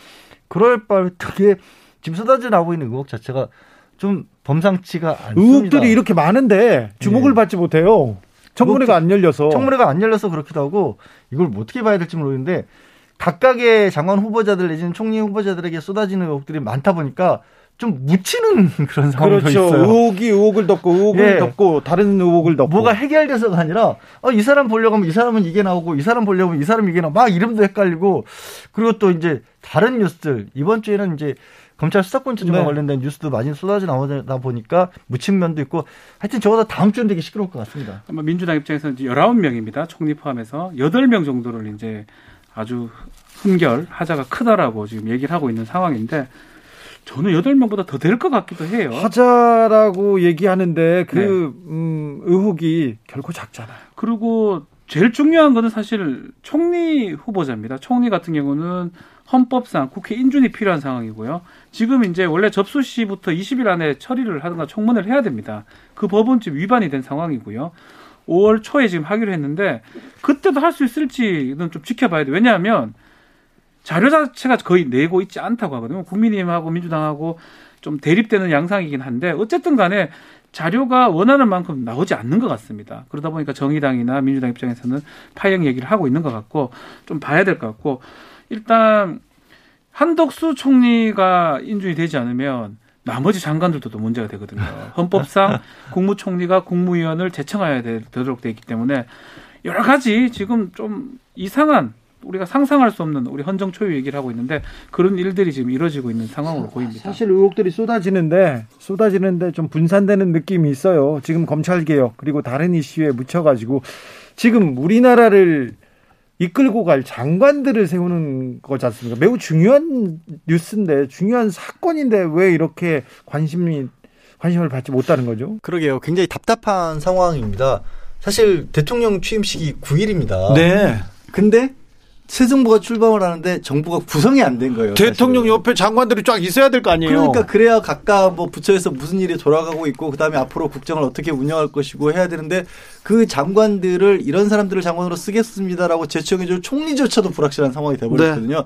그럴 바에 지금 쏟아져 나오고 있는 의혹 자체가 좀 범상치가 않습니다. 의혹들이 이렇게 많은데 주목을 예. 받지 못해요. 청문회가 안 열려서. 청문회가 안 열려서 그렇기도 하고 이걸 뭐 어떻게 봐야 될지 모르겠는데 각각의 장관 후보자들 내지는 총리 후보자들에게 쏟아지는 의혹들이 많다 보니까 좀 묻히는 그런 상황이 그렇죠. 있어요. 의혹이 의혹을 덮고 의혹을 예. 덮고 다른 의혹을 덮고. 뭐가 해결돼서가 아니라 어, 이 사람 보려고 하면 이 사람은 이게 나오고 이 사람 보려고 하면 이 사람 이게 나오고 막 이름도 헷갈리고 그리고 또 이제 다른 뉴스들 이번 주에는 이제 검찰 수사권 조정과 네. 관련된 뉴스도 많이 쏟아져 나오다 보니까 묻힌 면도 있고 하여튼 적어도 다음 주는 되게 시끄러울 것 같습니다. 아마 민주당 입장에서는 이제 19명입니다. 총리 포함해서 8명 정도를 이제 아주 흠결, 하자가 크다라고 지금 얘기를 하고 있는 상황인데 저는 8명보다 더 될 것 같기도 해요. 하자라고 얘기하는데 그 네. 음, 의혹이 결코 작잖아요. 그리고 제일 중요한 거는 사실 총리 후보자입니다. 총리 같은 경우는 헌법상 국회 인준이 필요한 상황이고요. 지금 이제 원래 접수 시부터 20일 안에 처리를 하든가 청문회를 해야 됩니다. 그 법은 지금 위반이 된 상황이고요. 5월 초에 지금 하기로 했는데 그때도 할 수 있을지는 좀 지켜봐야 돼요. 왜냐하면 자료 자체가 거의 내고 있지 않다고 하거든요. 국민의힘하고 민주당하고 좀 대립되는 양상이긴 한데 어쨌든 간에 자료가 원하는 만큼 나오지 않는 것 같습니다. 그러다 보니까 정의당이나 민주당 입장에서는 파행 얘기를 하고 있는 것 같고 좀 봐야 될 것 같고 일단 한덕수 총리가 인준이 되지 않으면 나머지 장관들도 또 문제가 되거든요. 헌법상 국무총리가 국무위원을 제청해야 되- 되도록 돼 있기 때문에 여러 가지 지금 좀 이상한 우리가 상상할 수 없는 우리 헌정 초유 얘기를 하고 있는데 그런 일들이 지금 이루어지고 있는 상황으로 보입니다. 사실 의혹들이 쏟아지는데 쏟아지는데 좀 분산되는 느낌이 있어요. 지금 검찰 개혁 그리고 다른 이슈에 묻혀가지고 지금 우리나라를 이끌고 갈 장관들을 세우는 거지 않습니까? 매우 중요한 뉴스인데 중요한 사건인데 왜 이렇게 관심이 관심을 받지 못하는 거죠? 그러게요. 굉장히 답답한 상황입니다. 사실 대통령 취임식이 9일입니다. 네. 근데 새 정부가 출범을 하는데 정부가 구성이 안 된 거예요. 대통령 사실은. 옆에 장관들이 쫙 있어야 될 거 아니에요. 그러니까 그래야 각각 뭐 부처에서 무슨 일이 돌아가고 있고 그다음에 앞으로 국정을 어떻게 운영할 것이고 해야 되는데 그 장관들을 이런 사람들을 장관으로 쓰겠습니다라고 제청해 줄 총리조차도 불확실한 상황이 돼 버렸거든요.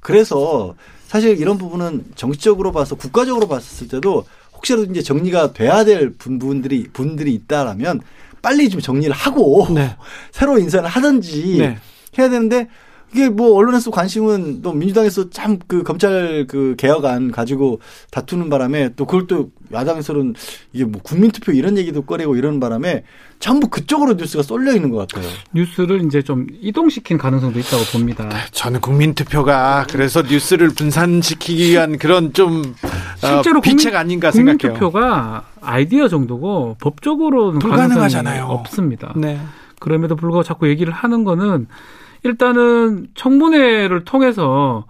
그래서 사실 이런 부분은 정치적으로 봐서 국가적으로 봤을 때도 혹시라도 이제 정리가 돼야 될 분들이 분들이 있다라면 빨리 좀 정리를 하고 네. 새로 인사를 하든지 네. 해야 되는데 이게 뭐 언론에서 관심은 또 민주당에서 참 그 검찰 그 개혁안 가지고 다투는 바람에 또 그걸 또 야당에서는 이게 뭐 국민투표 이런 얘기도 꺼내고 이러는 바람에 전부 그쪽으로 뉴스가 쏠려 있는 것 같아요. 뉴스를 이제 좀 이동시킨 가능성도 있다고 봅니다. 저는 국민투표가 그래서 뉴스를 분산시키기 위한 그런 좀 실제로 어, 비책 아닌가 생각해요. 국민투표가 아이디어 정도고 법적으로는 불가능하잖아요. 가능성이 없습니다. 네. 그럼에도 불구하고 자꾸 얘기를 하는 거는 일단은 청문회를 통해서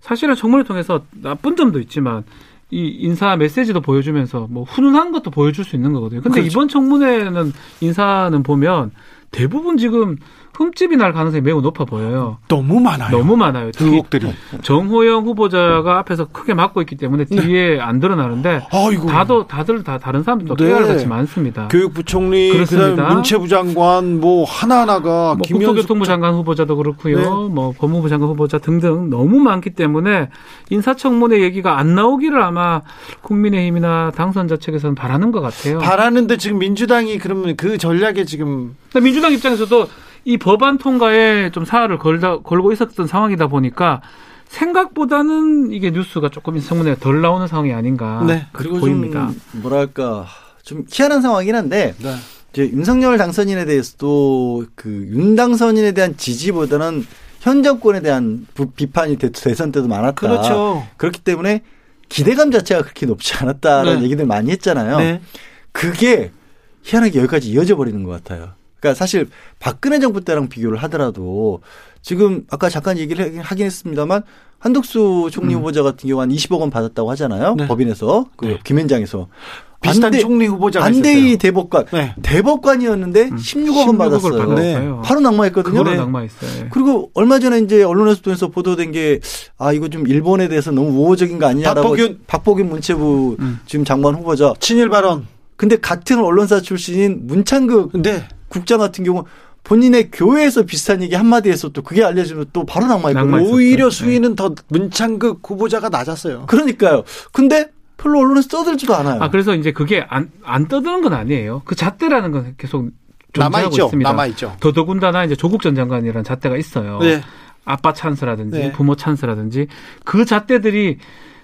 사실은 청문회 를 통해서 나쁜 점도 있지만 이 인사 메시지도 보여주면서 뭐 훈훈한 것도 보여줄 수 있는 거거든요. 근데 그렇죠. 이번 청문회는 인사는 보면 대부분 지금 흠집이 날 가능성이 매우 높아 보여요. 너무 많아요. 너무 많아요. 의혹들이. 정호영 후보자가 앞에서 크게 막고 있기 때문에 뒤에 안 드러나는데 아이고. 다도 다들 다 다른 사람들도 네. 깨알 같이 많습니다. 교육부총리, 그렇습니다. 문체부 장관 뭐 하나하나가 뭐 국토교통부 장관 후보자도 그렇고요. 네. 뭐 법무부 장관 후보자 등등 너무 많기 때문에 인사청문회 얘기가 안 나오기를 아마 국민의힘이나 당선자 측에서는 바라는 것 같아요. 바라는데 지금 민주당이 그러면 그 전략에 지금 민주당 입장에서도 이 법안 통과에 좀 사활을 걸다, 걸고 있었던 상황이다 보니까 생각보다는 이게 뉴스가 조금 인사청문회가 덜 나오는 상황이 아닌가 네. 그리고 보입니다. 좀 뭐랄까 좀 희한한 상황이긴 한데 네. 이제 윤석열 당선인에 대해서도 그 윤 당선인에 대한 지지보다는 현 정권에 대한 부- 비판이 대, 대선 때도 많았다. 그렇죠. 그렇기 때문에 기대감 자체가 그렇게 높지 않았다라는 네. 얘기들 많이 했잖아요. 네. 그게 희한하게 여기까지 이어져 버리는 것 같아요. 그러니까 사실 박근혜 정부 때랑 비교를 하더라도 지금 아까 잠깐 얘기를 하긴- 했습니다만 한덕수 총리 후보자 같은 경우 한 20억 원 받았다고 하잖아요. 네. 법인에서 그 네. 김현장에서 비슷한 안대- 총리 후보자가 안대희. 대법관 네. 대법관이었는데 16억 원 16억 을 받았어요. 받았어요. 바로 낙마했거든요. 네. 낙마했어요. 그리고 얼마 전에 이제 언론에서 통해서 보도된 게 아 이거 좀 일본에 대해서 너무 우호적인 거 아니냐라고 박보균. 박보균 문체부 음. 지금 장관 후보자. 친일 발언. 근데 같은 언론사 출신인 문창극 네. 국장 같은 경우 본인의 교회에서 비슷한 얘기 한마디 해서 또 그게 알려지면 또 바로. 낙마했어요. 오히려 네. 수위는 더 문창극 후보자가 낮았어요. 그러니까요. 근데 별로 언론에서 떠들지도 않아요. 아 그래서 이제 그게 안, 안 떠드는 건 아니에요. 그 잣대라는 건 계속 존재하고 남아있죠. 있습니다. 남아 있죠. 더더군다나 이제 조국 전 장관이라는 잣대가 있어요. 네. 아빠 찬스라든지 네. 부모 찬스라든지 그 잣대들이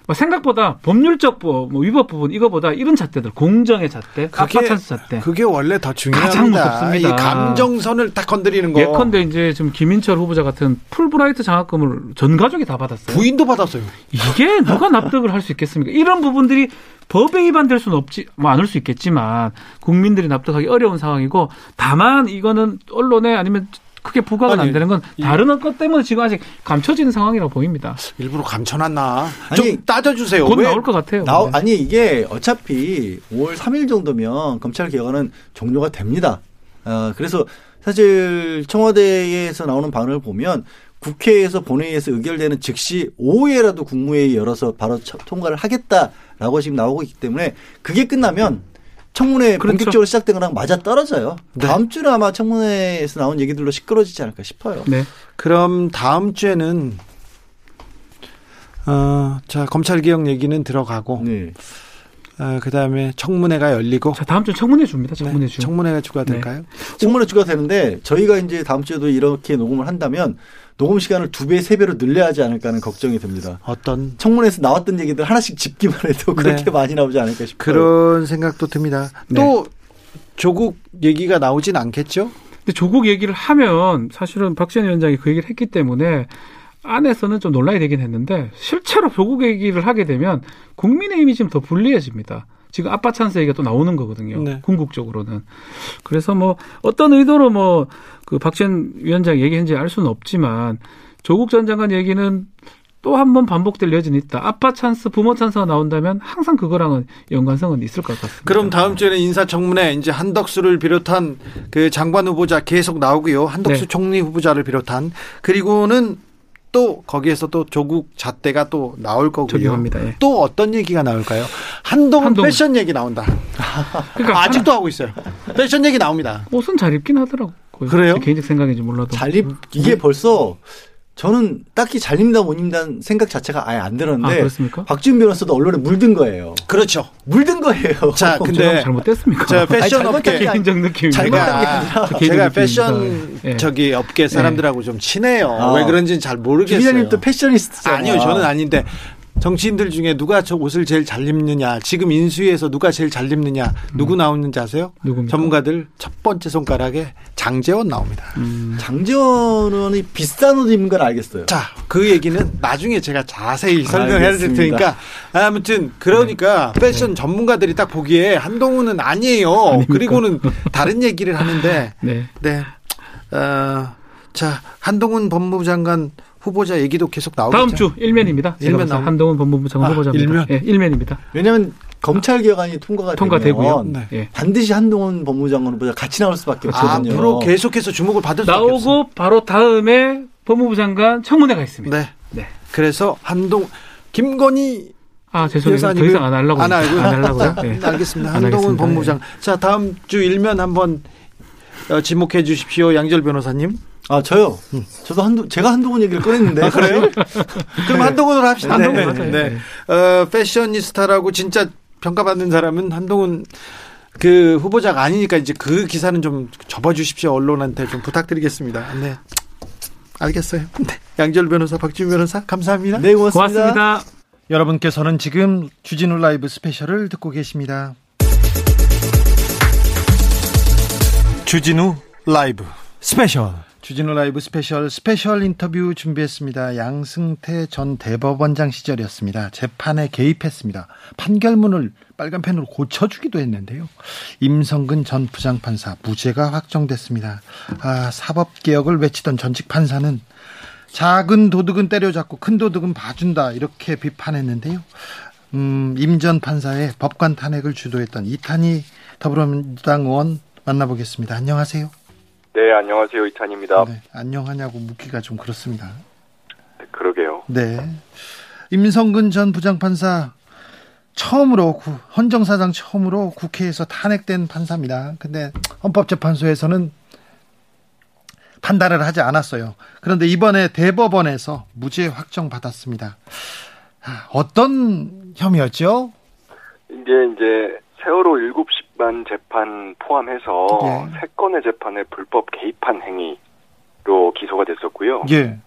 뭐 생각보다 법률적 부- 뭐 위법 부분 이거보다 이런 잣대들 공정의 잣대, 아빠 찬스 잣대. 그게 원래 더 중요합니다. 가장 무섭습니다. 이 감정선을 딱 건드리는 거. 예컨대 이제 지금 김인철 후보자 같은 풀브라이트 장학금을 전 가족이 다 받았어요. 부인도 받았어요. 이게 누가 납득을 할 수 있겠습니까? 이런 부분들이 법에 위반될 수는 없지, 뭐 않을 수 있겠지만 국민들이 납득하기 어려운 상황이고 다만 이거는 언론에 아니면 크게 부과가 아니, 안 되는 건 다른 것 때문에 지금 아직 감춰지는 상황이라고 보입니다. 일부러 감춰놨나? 아니, 좀 따져주세요. 곧 왜? 나올 것 같아요. 나오- 네. 아니 이게 어차피 5월 3일 정도면 검찰 개혁은 종료가 됩니다. 어, 그래서 사실 청와대에서 나오는 반응을 보면 국회에서 본회의에서 의결되는 즉시 오후에라도 국무회의 열어서 바로 처- 통과를 하겠다라고 지금 나오고 있기 때문에 그게 끝나면 청문회 그렇죠. 본격적으로 시작된 거랑 맞아 떨어져요. 네. 다음 주는 아마 청문회에서 나온 얘기들로 시끄러지지 않을까 싶어요. 네. 그럼 다음 주에는 어, 자 검찰 개혁 얘기는 들어가고 네. 어, 그다음에 청문회가 열리고 자, 다음 주 청문회 줍니다. 청문회 네, 주. 청문회가 주가 네. 될까요? 청문회 주가 되는데 저희가 이제 다음 주에도 이렇게 녹음을 한다면 녹음 시간을 두 배, 세 배로 늘려야 하지 않을까 하는 걱정이 듭니다. 어떤 청문회에서 나왔던 얘기들 하나씩 짚기만 해도 그렇게 네. 많이 나오지 않을까 싶어요. 그런 생각도 듭니다. 네. 또 조국 얘기가 나오진 않겠죠? 근데 조국 얘기를 하면 사실은 박지원 위원장이 그 얘기를 했기 때문에 안에서는 좀 논란이 되긴 했는데 실제로 조국 얘기를 하게 되면 국민의힘이 지금 더 불리해집니다. 지금 아빠 찬스 얘기가 또 나오는 거거든요. 네. 궁극적으로는. 그래서 뭐 어떤 의도로 뭐 그 박지원 위원장 얘기했는지 알 수는 없지만 조국 전 장관 얘기는 또 한 번 반복될 여지는 있다. 아빠 찬스, 부모 찬스가 나온다면 항상 그거랑은 연관성은 있을 것 같습니다. 그럼 다음 주에는 인사청문회 이제 한덕수를 비롯한 그 장관 후보자 계속 나오고요. 한덕수 네. 총리 후보자를 비롯한 그리고는 또 거기에서 또 조국 잣대가 또 나올 거고요. 적용합니다. 예. 또 어떤 얘기가 나올까요? 한동훈, 한동훈. 패션 얘기 나온다. 그러니까 아직도 하고 있어요. 패션 얘기 나옵니다. 옷은 잘 입긴 하더라고요. 그래요? 제 개인적 생각인지 몰라도. 잘 입 이게 벌써 저는 딱히 잘 입는다 못 입는다는 생각 자체가 아예 안 아, 들었는데 그렇습니까? 박지훈 변호사도 언론에 물든 거예요. 그렇죠. 물든 거예요. 자, 제가 근데 잘못됐습니까? 저 패션 아니, 업계 개인적 느낌입니다. 잘못한 게 제가, 아니라 제가. 패션 예. 저기 업계 사람들하고 좀 친해요. 아. 왜 그런지는 잘 모르겠어요. 기자님 또 패셔니스트잖아요. 아니요, 저는 아닌데 정치인들 중에 누가 저 옷을 제일 잘 입느냐, 지금 인수위에서 누가 제일 잘 입느냐, 누구 나오는지 아세요? 누굽니까? 전문가들 첫 번째 손가락에 장재원 나옵니다. 음. 장지원 의원이 비싼 옷 입는 건 알겠어요. 자, 그 얘기는 나중에 제가 자세히 설명해 드릴. 테니까 아무튼 그러니까 패션 전문가들이 딱 보기에 한동훈은 아니에요. 그리고는 다른 얘기를 하는데 네. 네. 어, 자, 한동훈 법무부 장관 후보자 얘기도 계속 나오겠죠. 다음 주 일면입니다. 제가 일면 나오- 한동훈 법무부 장관 아, 후보자입니다. 일면? 예, 일면입니다. 왜냐하면 검찰 개혁안이 통과가 통과되고요. 되면 네. 예. 반드시 한동훈 법무장관 후보자 같이 나올 수밖에 없거든요. 앞으로 계속해서 주목을 받을 수밖에 없습니다. 나오고 바로 다음에 법무부 장관 청문회가 있습니다. 네. 네. 그래서 한동 김건희 아 죄송해요. 더 이상 안 하려고 안 하고요. 안 하려고요. 네. 알겠습니다. 안 한동훈 하겠습니다. 법무부장. 자 다음 주 일면 한번 어, 지목해 주십시오, 양절 변호사님. 아 저요. 저도 한두 제가 한동훈 얘기를 꺼냈는데. 그래요? 그럼 한동훈으로 합시다. 한동훈 네. 맞아요. 네. 네. 어, 패셔니스타라고 진짜 평가받는 사람은 한동훈 그 후보자가 아니니까 이제 그 기사는 좀 접어주십시오. 언론한테 좀 부탁드리겠습니다. 네. 알겠어요. 네. 양지열 변호사, 박지훈 변호사, 감사합니다. 네 고맙습니다. 고맙습니다. 여러분께서는 지금 주진우 라이브 스페셜을 듣고 계십니다. 주진우 라이브 스페셜. 주진우 라이브 스페셜 스페셜 인터뷰 준비했습니다. 양승태 전 대법원장 시절이었습니다. 재판에 개입했습니다. 판결문을 빨간 펜으로 고쳐주기도 했는데요. 임성근 전 부장판사 무죄가 확정됐습니다. 아, 사법개혁을 외치던 전직 판사는 작은 도둑은 때려잡고 큰 도둑은 봐준다 이렇게 비판했는데요. 음, 임 전 판사의 법관 탄핵을 주도했던 이탄희 더불어민주당 의원 만나보겠습니다. 안녕하세요. 네, 안녕하세요. 이탄입니다. 네, 안녕하냐고 묻기가 좀 그렇습니다. 네, 그러게요. 네. 임성근 전 부장판사 처음으로 구- 헌정사상 처음으로 국회에서 탄핵된 판사입니다. 근데 헌법재판소에서는 판단을 하지 않았어요. 그런데 이번에 대법원에서 무죄 확정 받았습니다. 아, 어떤 혐의였죠? 이게 이제 세월호 7 시간 재판 포함해서 예. 세 건의 재판에 불법 개입한 행위로 기소가 됐었고요. 예.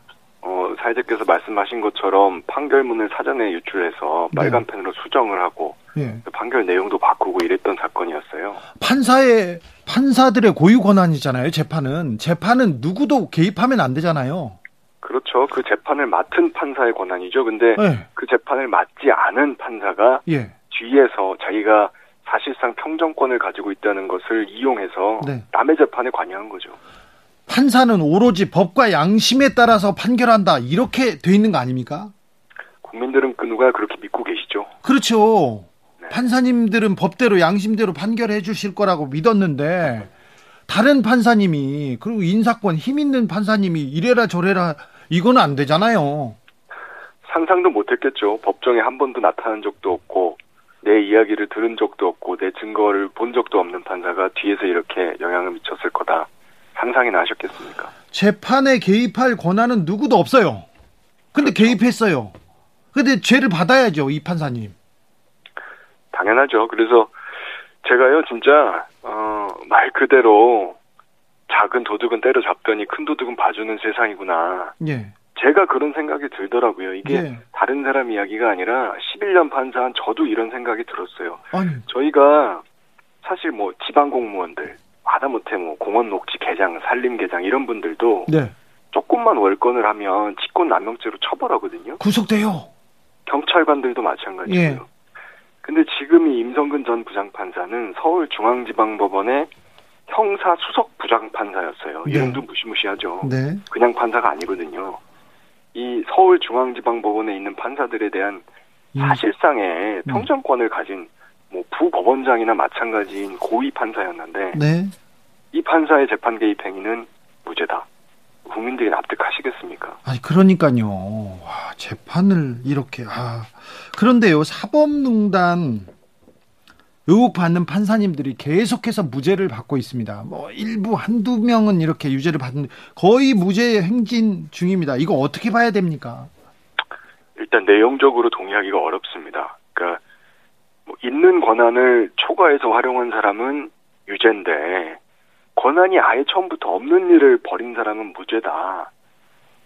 어, 사회자께서 말씀하신 것처럼 판결문을 사전에 유출해서 네. 빨간 펜으로 수정을 하고 예. 판결 내용도 바꾸고 이랬던 사건이었어요. 판사의 판사들의 고유 권한이잖아요. 재판은 재판은 누구도 개입하면 안 되잖아요. 그렇죠. 그 재판을 맡은 판사의 권한이죠. 근데 예. 그 재판을 맡지 않은 판사가 예. 뒤에서 자기가 사실상 평정권을 가지고 있다는 것을 이용해서 네. 남의 재판에 관여한 거죠. 판사는 오로지 법과 양심에 따라서 판결한다. 이렇게 돼 있는 거 아닙니까? 국민들은 그 누가 그렇게 믿고 계시죠. 그렇죠. 네. 판사님들은 법대로 양심대로 판결해 주실 거라고 믿었는데 다른 판사님이 그리고 인사권 힘 있는 판사님이 이래라 저래라 이거는 안 되잖아요. 상상도 못했겠죠. 법정에 한 번도 나타난 적도 없고 내 이야기를 들은 적도 없고 내 증거를 본 적도 없는 판사가 뒤에서 이렇게 영향을 미쳤을 거다. 상상이나 하셨겠습니까? 재판에 개입할 권한은 누구도 없어요. 근데 그렇죠. 개입했어요. 근데 죄를 받아야죠, 이 판사님. 당연하죠. 그래서 제가요, 진짜, 어, 말 그대로 작은 도둑은 때려잡더니 큰 도둑은 봐주는 세상이구나. 예. 제가 그런 생각이 들더라고요. 이게 예. 다른 사람 이야기가 아니라 11년 판사한 저도 이런 생각이 들었어요. 아니, 저희가 사실 뭐 지방 공무원들, 하다못해 뭐 공원 녹지 개장, 산림 개장 이런 분들도 네. 조금만 월권을 하면 직권 남용죄로 처벌하거든요. 구속돼요. 경찰관들도 마찬가지고요. 예. 근데 지금 이 임성근 전 부장판사는 서울중앙지방법원의 형사 수석 부장판사였어요. 네. 이름도 무시무시하죠. 네. 그냥 판사가 아니거든요. 이 서울중앙지방법원에 있는 판사들에 대한 음. 사실상의 평정권을 가진 뭐 부법원장이나 마찬가지인 고위 판사였는데 네. 이 판사의 재판 개입 행위는 무죄다. 국민들이 납득하시겠습니까? 아니 그러니까요. 와, 재판을 이렇게 아. 그런데요. 사법농단 의혹 받는 판사님들이 계속해서 무죄를 받고 있습니다. 뭐 일부 한두 명은 이렇게 유죄를 받는데 거의 무죄 행진 중입니다. 이거 어떻게 봐야 됩니까? 일단 내용적으로 동의하기가 어렵습니다. 그러니까 뭐 있는 권한을 초과해서 활용한 사람은 유죄인데 권한이 아예 처음부터 없는 일을 벌인 사람은 무죄다.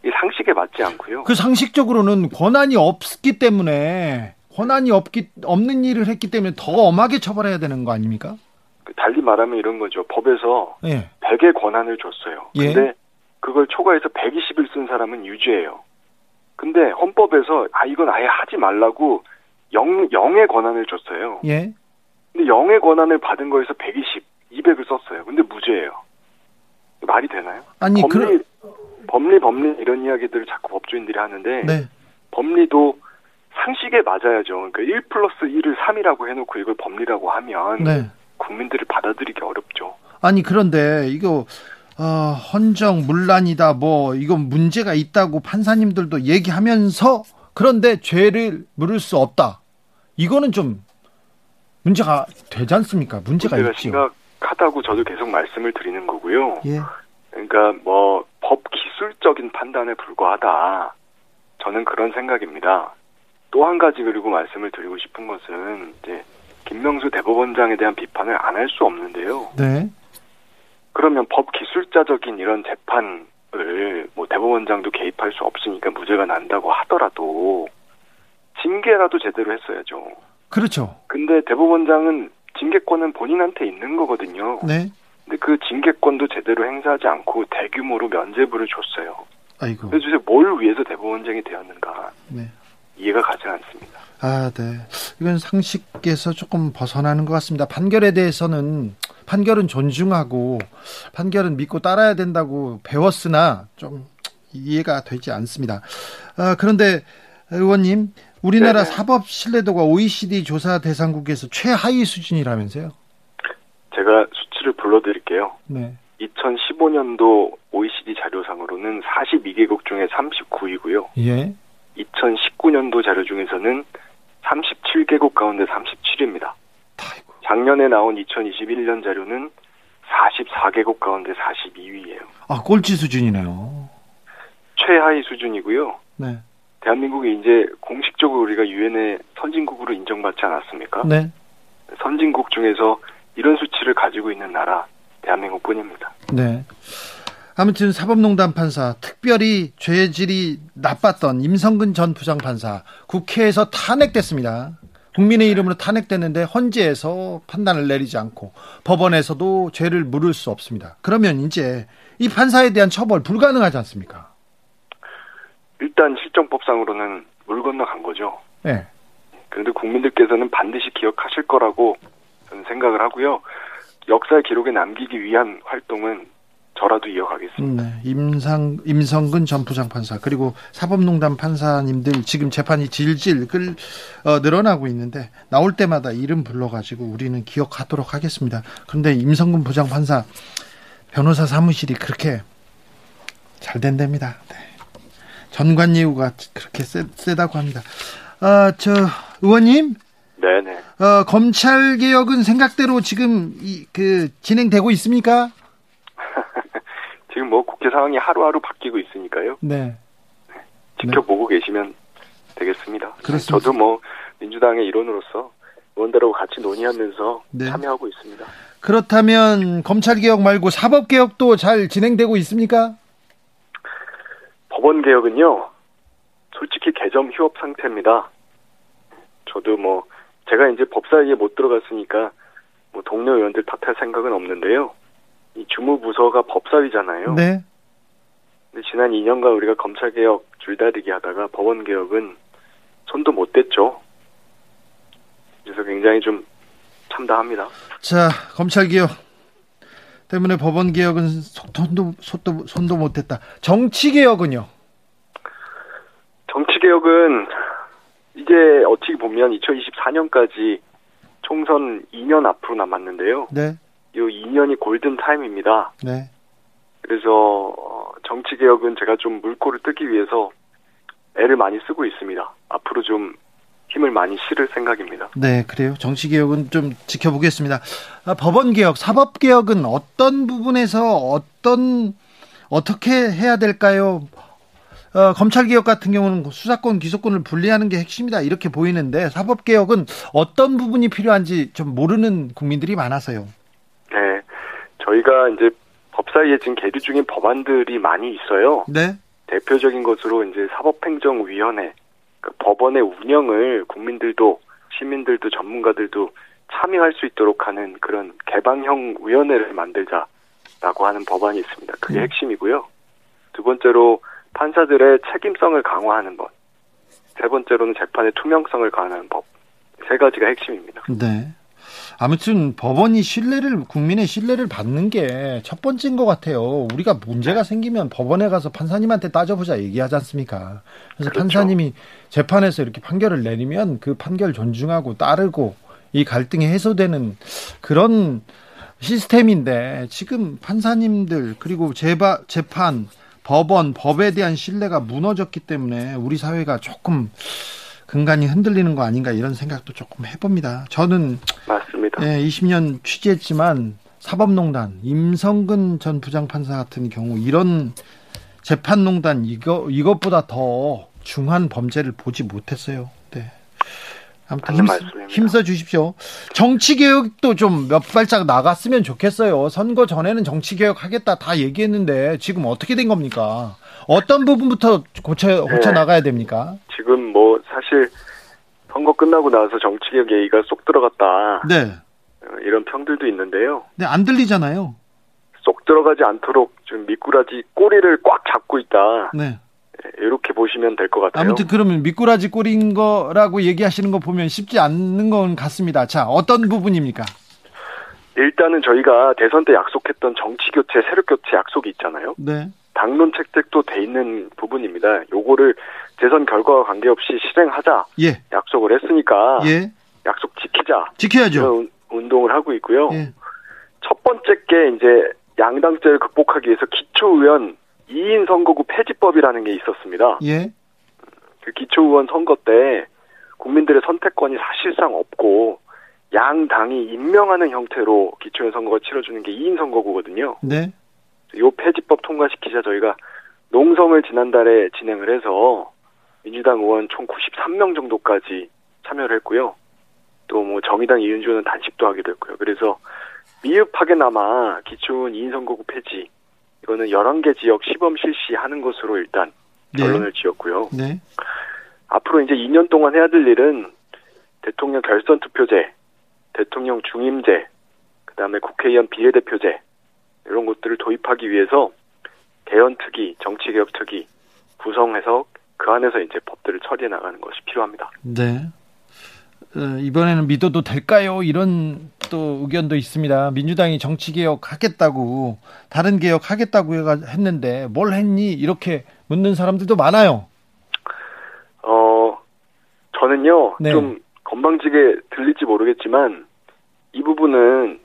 이 상식에 맞지 않고요. 그 상식적으로는 권한이 없기 때문에 권한이 없기 없는 일을 했기 때문에 더 엄하게 처벌해야 되는 거 아닙니까? 그 달리 말하면 이런 거죠. 법에서 예. 100의 권한을 줬어요. 예. 근데 그걸 초과해서 120을 쓴 사람은 유죄예요. 근데 헌법에서 아 이건 아예 하지 말라고 0, 0의 권한을 줬어요. 예. 근데 0의 권한을 받은 거에서 120, 200을 썼어요. 근데 무죄예요. 말이 되나요? 아니 법리, 그 법리, 법리 이런 이야기들을 자꾸 법조인들이 하는데 네. 법리도 상식에 맞아야죠. 그러니까 1 플러스 1을 3이라고 해놓고 이걸 법리라고 하면 네. 국민들이 받아들이기 어렵죠. 아니 그런데 이거 어, 헌정 문란이다 뭐 이건 문제가 있다고 판사님들도 얘기하면서 그런데 죄를 물을 수 없다. 이거는 좀 문제가 되지 않습니까? 문제가 문제가 있죠. 심각하다고 저도 계속 말씀을 드리는 거고요. 예. 그러니까 뭐 법 기술적인 판단에 불과하다. 저는 그런 생각입니다. 또 한 가지 그리고 말씀을 드리고 싶은 것은 이제 김명수 대법원장에 대한 비판을 안 할 수 없는데요. 네. 그러면 법 기술자적인 이런 재판을 뭐 대법원장도 개입할 수 없으니까 무죄가 난다고 하더라도 징계라도 제대로 했어야죠. 그렇죠. 근데 대법원장은 징계권은 본인한테 있는 거거든요. 네. 근데 그 징계권도 제대로 행사하지 않고 대규모로 면죄부를 줬어요. 아이고. 그래서 뭘 위해서 대법원장이 되었는가 네. 이해가 가지 않습니다. 아, 네. 이건 상식에서 조금 벗어나는 것 같습니다. 판결에 대해서는 판결은 존중하고 판결은 믿고 따라야 된다고 배웠으나 좀 이해가 되지 않습니다. 아, 그런데 의원님, 우리나라 네네. 사법 신뢰도가 OECD 조사 대상국에서 최하위 수준이라면서요? 제가 수치를 불러드릴게요. 네. 2015년도 OECD 자료상으로는 42개국 중에 39위고요. 예. 2019년도 자료 중에서는 37개국 가운데 37위입니다. 아이고. 작년에 나온 2021년 자료는 44개국 가운데 42위예요. 아, 꼴찌 수준이네요. 최하위 수준이고요. 네. 대한민국이 이제 공식적으로 우리가 유엔의 선진국으로 인정받지 않았습니까? 네. 선진국 중에서 이런 수치를 가지고 있는 나라 대한민국뿐입니다. 네. 아무튼 사법농단 판사 특별히 죄질이 나빴던 임성근 전 부장판사 국회에서 탄핵됐습니다. 국민의 이름으로 탄핵됐는데 헌재에서 판단을 내리지 않고 법원에서도 죄를 물을 수 없습니다. 그러면 이제 이 판사에 대한 처벌 불가능하지 않습니까? 일단 실정법상으로는 물 건너간 거죠. 네. 그런데 국민들께서는 반드시 기억하실 거라고 저는 생각을 하고요. 역사의 기록에 남기기 위한 활동은 저라도 이어가겠습니다. 네. 임상 임성근 전 부장판사 그리고 사법농단 판사님들 지금 재판이 질질 끌 어, 늘어나고 있는데 나올 때마다 이름 불러가지고 우리는 기억하도록 하겠습니다. 그런데 임성근 부장판사 변호사 사무실이 그렇게 잘 된답니다. 네. 전관예우가 그렇게 세, 세다고 합니다. 아, 저 의원님, 네네. 어, 검찰 개혁은 생각대로 지금 이, 그 진행되고 있습니까? 지금 뭐 국회 상황이 하루하루 바뀌고 있으니까요. 네. 지켜보고 계시면 되겠습니다. 그렇습니다. 저도 뭐 민주당의 일원으로서 의원들하고 같이 논의하면서 네. 참여하고 있습니다. 그렇다면 검찰 개혁 말고 사법 개혁도 잘 진행되고 있습니까? 법원 개혁은요, 솔직히 개점 휴업 상태입니다. 저도 뭐 제가 이제 법사위에 못 들어갔으니까 뭐 동료 의원들 탓할 생각은 없는데요. 이 주무부서가 법사위잖아요. 네. 근데 지난 2년간 우리가 검찰 개혁 줄다리기 하다가 법원 개혁은 손도 못 댔죠. 그래서 굉장히 좀 참담합니다. 자, 검찰개혁 때문에 법원개혁은 손도, 손도, 손도 못 댔다. 정치개혁은요? 정치 개혁은 이제 어떻게 보면 2024년까지 총선 2년 앞으로 남았는데요. 네. 이 2년이 골든 타임입니다. 네. 그래서 어, 정치 개혁은 제가 좀 물꼬를 뜨기 위해서 애를 많이 쓰고 있습니다. 앞으로 좀 힘을 많이 실을 생각입니다. 네, 그래요. 정치 개혁은 좀 지켜보겠습니다. 아, 법원 개혁, 사법 개혁은 어떤 부분에서 어떤, 어떻게 해야 될까요? 어, 검찰 개혁 같은 경우는 수사권, 기소권을 분리하는 게 핵심이다. 이렇게 보이는데, 사법 개혁은 어떤 부분이 필요한지 좀 모르는 국민들이 많아서요. 네, 저희가 이제 법사위에 지금 계류 중인 법안들이 많이 있어요. 네. 대표적인 것으로 이제 사법행정위원회, 그 법원의 운영을 국민들도 시민들도 전문가들도 참여할 수 있도록 하는 그런 개방형 위원회를 만들자라고 하는 법안이 있습니다. 그게 음. 핵심이고요. 두 번째로 판사들의 책임성을 강화하는 법. 세 번째로는 재판의 투명성을 강화하는 법. 세 가지가 핵심입니다. 네. 아무튼 법원이 신뢰를 국민의 신뢰를 받는 게 첫 번째인 것 같아요. 우리가 문제가 생기면 법원에 가서 판사님한테 따져보자 얘기하지 않습니까? 그래서 그렇죠. 판사님이 재판에서 이렇게 판결을 내리면 그 판결 존중하고 따르고 이 갈등이 해소되는 그런 시스템인데 지금 판사님들 그리고 재바, 재판 법원 법에 대한 신뢰가 무너졌기 때문에 우리 사회가 조금 근간이 흔들리는 거 아닌가 이런 생각도 조금 해봅니다. 저는 맞습니다. 예, 20년 취재했지만 사법농단 임성근 전 부장판사 같은 경우 이런 재판농단 이거 이것보다 더 중한 범죄를 보지 못했어요. 네. 아무튼. 힘써 주십시오. 정치 개혁도 좀 몇 발짝 나갔으면 좋겠어요. 선거 전에는 정치 개혁 하겠다 다 얘기했는데 지금 어떻게 된 겁니까? 어떤 부분부터 고쳐 고쳐 네. 나가야 됩니까? 지금 뭐 사실 선거 끝나고 나서 정치개혁 얘기가 쏙 들어갔다 네. 어, 이런 평들도 있는데요. 네, 안 들리잖아요. 쏙 들어가지 않도록 좀 미꾸라지 꼬리를 꽉 잡고 있다. 네. 이렇게 보시면 될 것 같아요. 아무튼 그러면 미꾸라지 꼴인 거라고 얘기하시는 거 보면 쉽지 않는 건 같습니다. 자, 어떤 부분입니까? 일단은 저희가 대선 때 약속했던 정치 교체, 세력 교체 약속이 있잖아요. 네. 당론 책책도 돼 있는 부분입니다. 요거를 대선 결과와 관계없이 실행하자 예. 약속을 했으니까 예. 약속 지키자 지켜야죠. 운동을 하고 있고요. 예. 첫 번째 게 이제 양당제를 극복하기 위해서 기초의원 2인 선거구 폐지법이라는 게 있었습니다. 예. 그 기초의원 선거 때 국민들의 선택권이 사실상 없고 양 당이 임명하는 형태로 기초의원 선거가 치러주는 게 2인 선거구거든요. 네. 요 폐지법 통과시키자 저희가 농성을 지난달에 진행을 해서 민주당 의원 총 93명 정도까지 참여를 했고요. 또 뭐 정의당 이윤주 의원은 단식도 하기도 했고요. 그래서 미흡하게나마 기초의원 2인 선거구 폐지 이거는 11개 지역 시범 실시하는 것으로 일단 네. 결론을 지었고요. 네. 앞으로 이제 2년 동안 해야 될 일은 대통령 결선 투표제, 대통령 중임제, 그다음에 국회의원 비례대표제 이런 것들을 도입하기 위해서 개헌 특위, 정치개혁 특위 구성해서 그 안에서 이제 법들을 처리해 나가는 것이 필요합니다. 네. 어, 이번에는 믿어도 될까요? 이런 또 의견도 있습니다. 민주당이 정치 개혁 하겠다고 다른 개혁 하겠다고 했는데 뭘 했니? 이렇게 묻는 사람들도 많아요. 어, 저는요, 네. 좀 건방지게 들릴지 모르겠지만, 이 부분은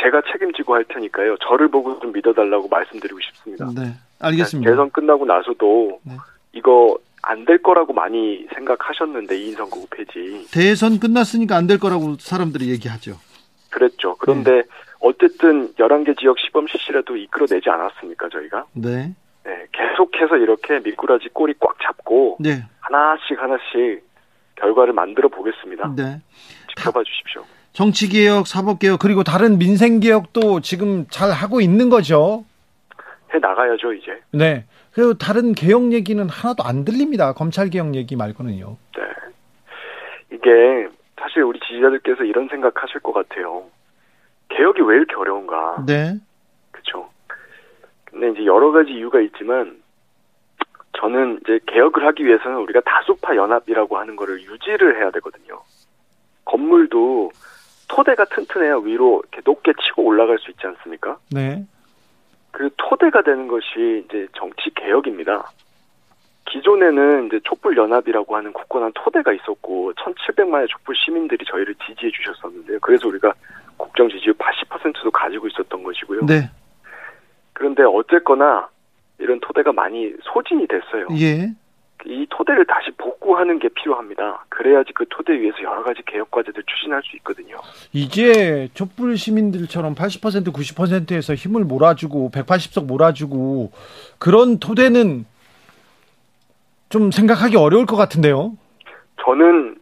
제가 책임지고 할 테니까요. 저를 보고 좀 믿어달라고 말씀드리고 싶습니다. 네. 알겠습니다. 대선 끝나고 나서도, 네. 이거 안 될 거라고 많이 생각하셨는데, 이인 선거구 폐지. 대선 끝났으니까 안 될 거라고 사람들이 얘기하죠. 그랬죠. 그런데, 어쨌든 11개 지역 시범 실시라도 이끌어내지 않았습니까, 저희가? 네. 네, 계속해서 이렇게 미꾸라지 꼬리 꽉 잡고, 네. 하나씩 하나씩 결과를 만들어 보겠습니다. 네. 지켜봐 주십시오. 정치개혁, 사법개혁, 그리고 다른 민생개혁도 지금 잘 하고 있는 거죠. 해 나가야죠 이제. 네. 그리고 다른 개혁 얘기는 하나도 안 들립니다. 검찰 개혁 얘기 말고는요. 네. 이게 사실 우리 지지자들께서 이런 생각하실 것 같아요. 개혁이 왜 이렇게 어려운가? 네. 그렇죠. 근데 이제 여러 가지 이유가 있지만 저는 이제 개혁을 하기 위해서는 우리가 다수파 연합이라고 하는 거를 유지를 해야 되거든요. 건물도 토대가 튼튼해야 위로 이렇게 높게 치고 올라갈 수 있지 않습니까? 네. 그 토대가 되는 것이 이제 정치 개혁입니다. 기존에는 이제 촛불 연합이라고 하는 굳건한 토대가 있었고 1,700만의 촛불 시민들이 저희를 지지해 주셨었는데요. 그래서 우리가 국정 지지율 80%도 가지고 있었던 것이고요. 네. 그런데 어쨌거나 이런 토대가 많이 소진이 됐어요. 예. 이 토대를 다시 복구하는 게 필요합니다. 그래야지 그 토대 위에서 여러 가지 개혁 과제들 추진할 수 있거든요. 이제 촛불 시민들처럼 80% 90%에서 힘을 몰아주고 180석 몰아주고 그런 토대는 좀 생각하기 어려울 것 같은데요. 저는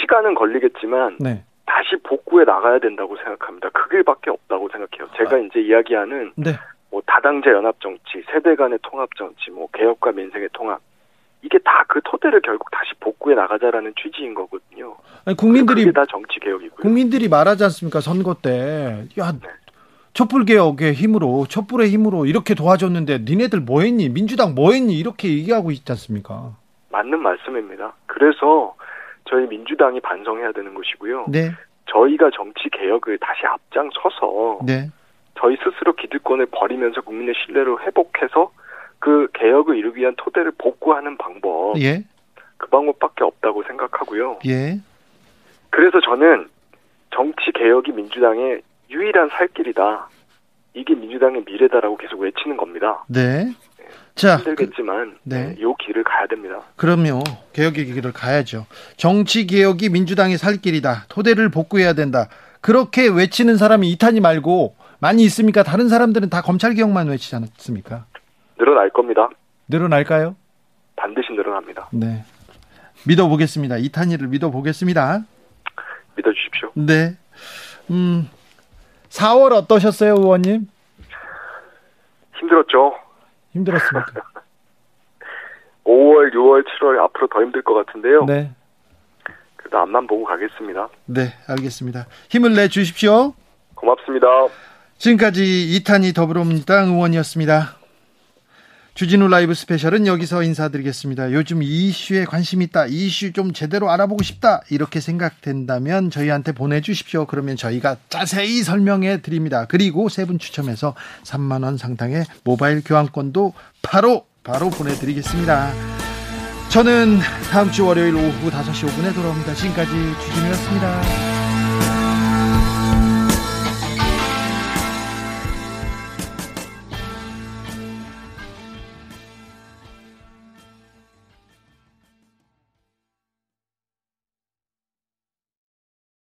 시간은 걸리겠지만 네. 다시 복구해 나가야 된다고 생각합니다. 그 길밖에 없다고 생각해요. 제가 이제 이야기하는 네. 뭐 다당제 연합 정치, 세대 간의 통합 정치, 뭐 개혁과 민생의 통합 이게 다 그 토대를 결국 다시 복구해 나가자라는 취지인 거거든요. 아니, 국민들이 그게 다 정치 개혁이고요. 국민들이 말하지 않습니까? 선거 때. 야, 네. 촛불 개혁의 힘으로 촛불의 힘으로 이렇게 도와줬는데 니네들 뭐 했니? 민주당 뭐 했니? 이렇게 얘기하고 있지 않습니까? 맞는 말씀입니다. 그래서 저희 민주당이 반성해야 되는 것이고요. 네. 저희가 정치 개혁을 다시 앞장서서 네. 저희 스스로 기득권을 버리면서 국민의 신뢰를 회복해서 그 개혁을 이루기 위한 토대를 복구하는 방법 예. 그 방법밖에 없다고 생각하고요. 예. 그래서 저는 정치 개혁이 민주당의 유일한 살 길이다. 이게 민주당의 미래다라고 계속 외치는 겁니다. 네. 자, 그, 힘들겠지만 네. 네. 이 길을 가야 됩니다. 그럼요. 개혁의 길을 가야죠. 정치 개혁이 민주당의 살 길이다. 토대를 복구해야 된다. 그렇게 외치는 사람이 이탄이 말고 많이 있습니까? 다른 사람들은 다 검찰 개혁만 외치지 않습니까? 늘어날 겁니다. 늘어날까요? 반드시 늘어납니다. 네. 믿어보겠습니다. 이탄이를 믿어보겠습니다. 믿어주십시오. 네. 음, 4월 어떠셨어요, 의원님? 힘들었죠. 힘들었습니까? 5월, 6월, 7월 앞으로 더 힘들 것 같은데요. 네. 그래도 앞만 보고 가겠습니다. 네, 알겠습니다. 힘을 내 주십시오. 고맙습니다. 지금까지 이탄희 더불어민주당 의원이었습니다. 주진우 라이브 스페셜은 여기서 인사드리겠습니다. 요즘 이 이슈에 관심 있다. 이 이슈 좀 제대로 알아보고 싶다. 이렇게 생각된다면 저희한테 보내주십시오. 그러면 저희가 자세히 설명해 드립니다. 그리고 세 분 추첨해서 3만원 상당의 모바일 교환권도 바로, 바로 보내드리겠습니다. 저는 다음 주 월요일 오후 5시 5분에 돌아옵니다. 지금까지 주진우였습니다.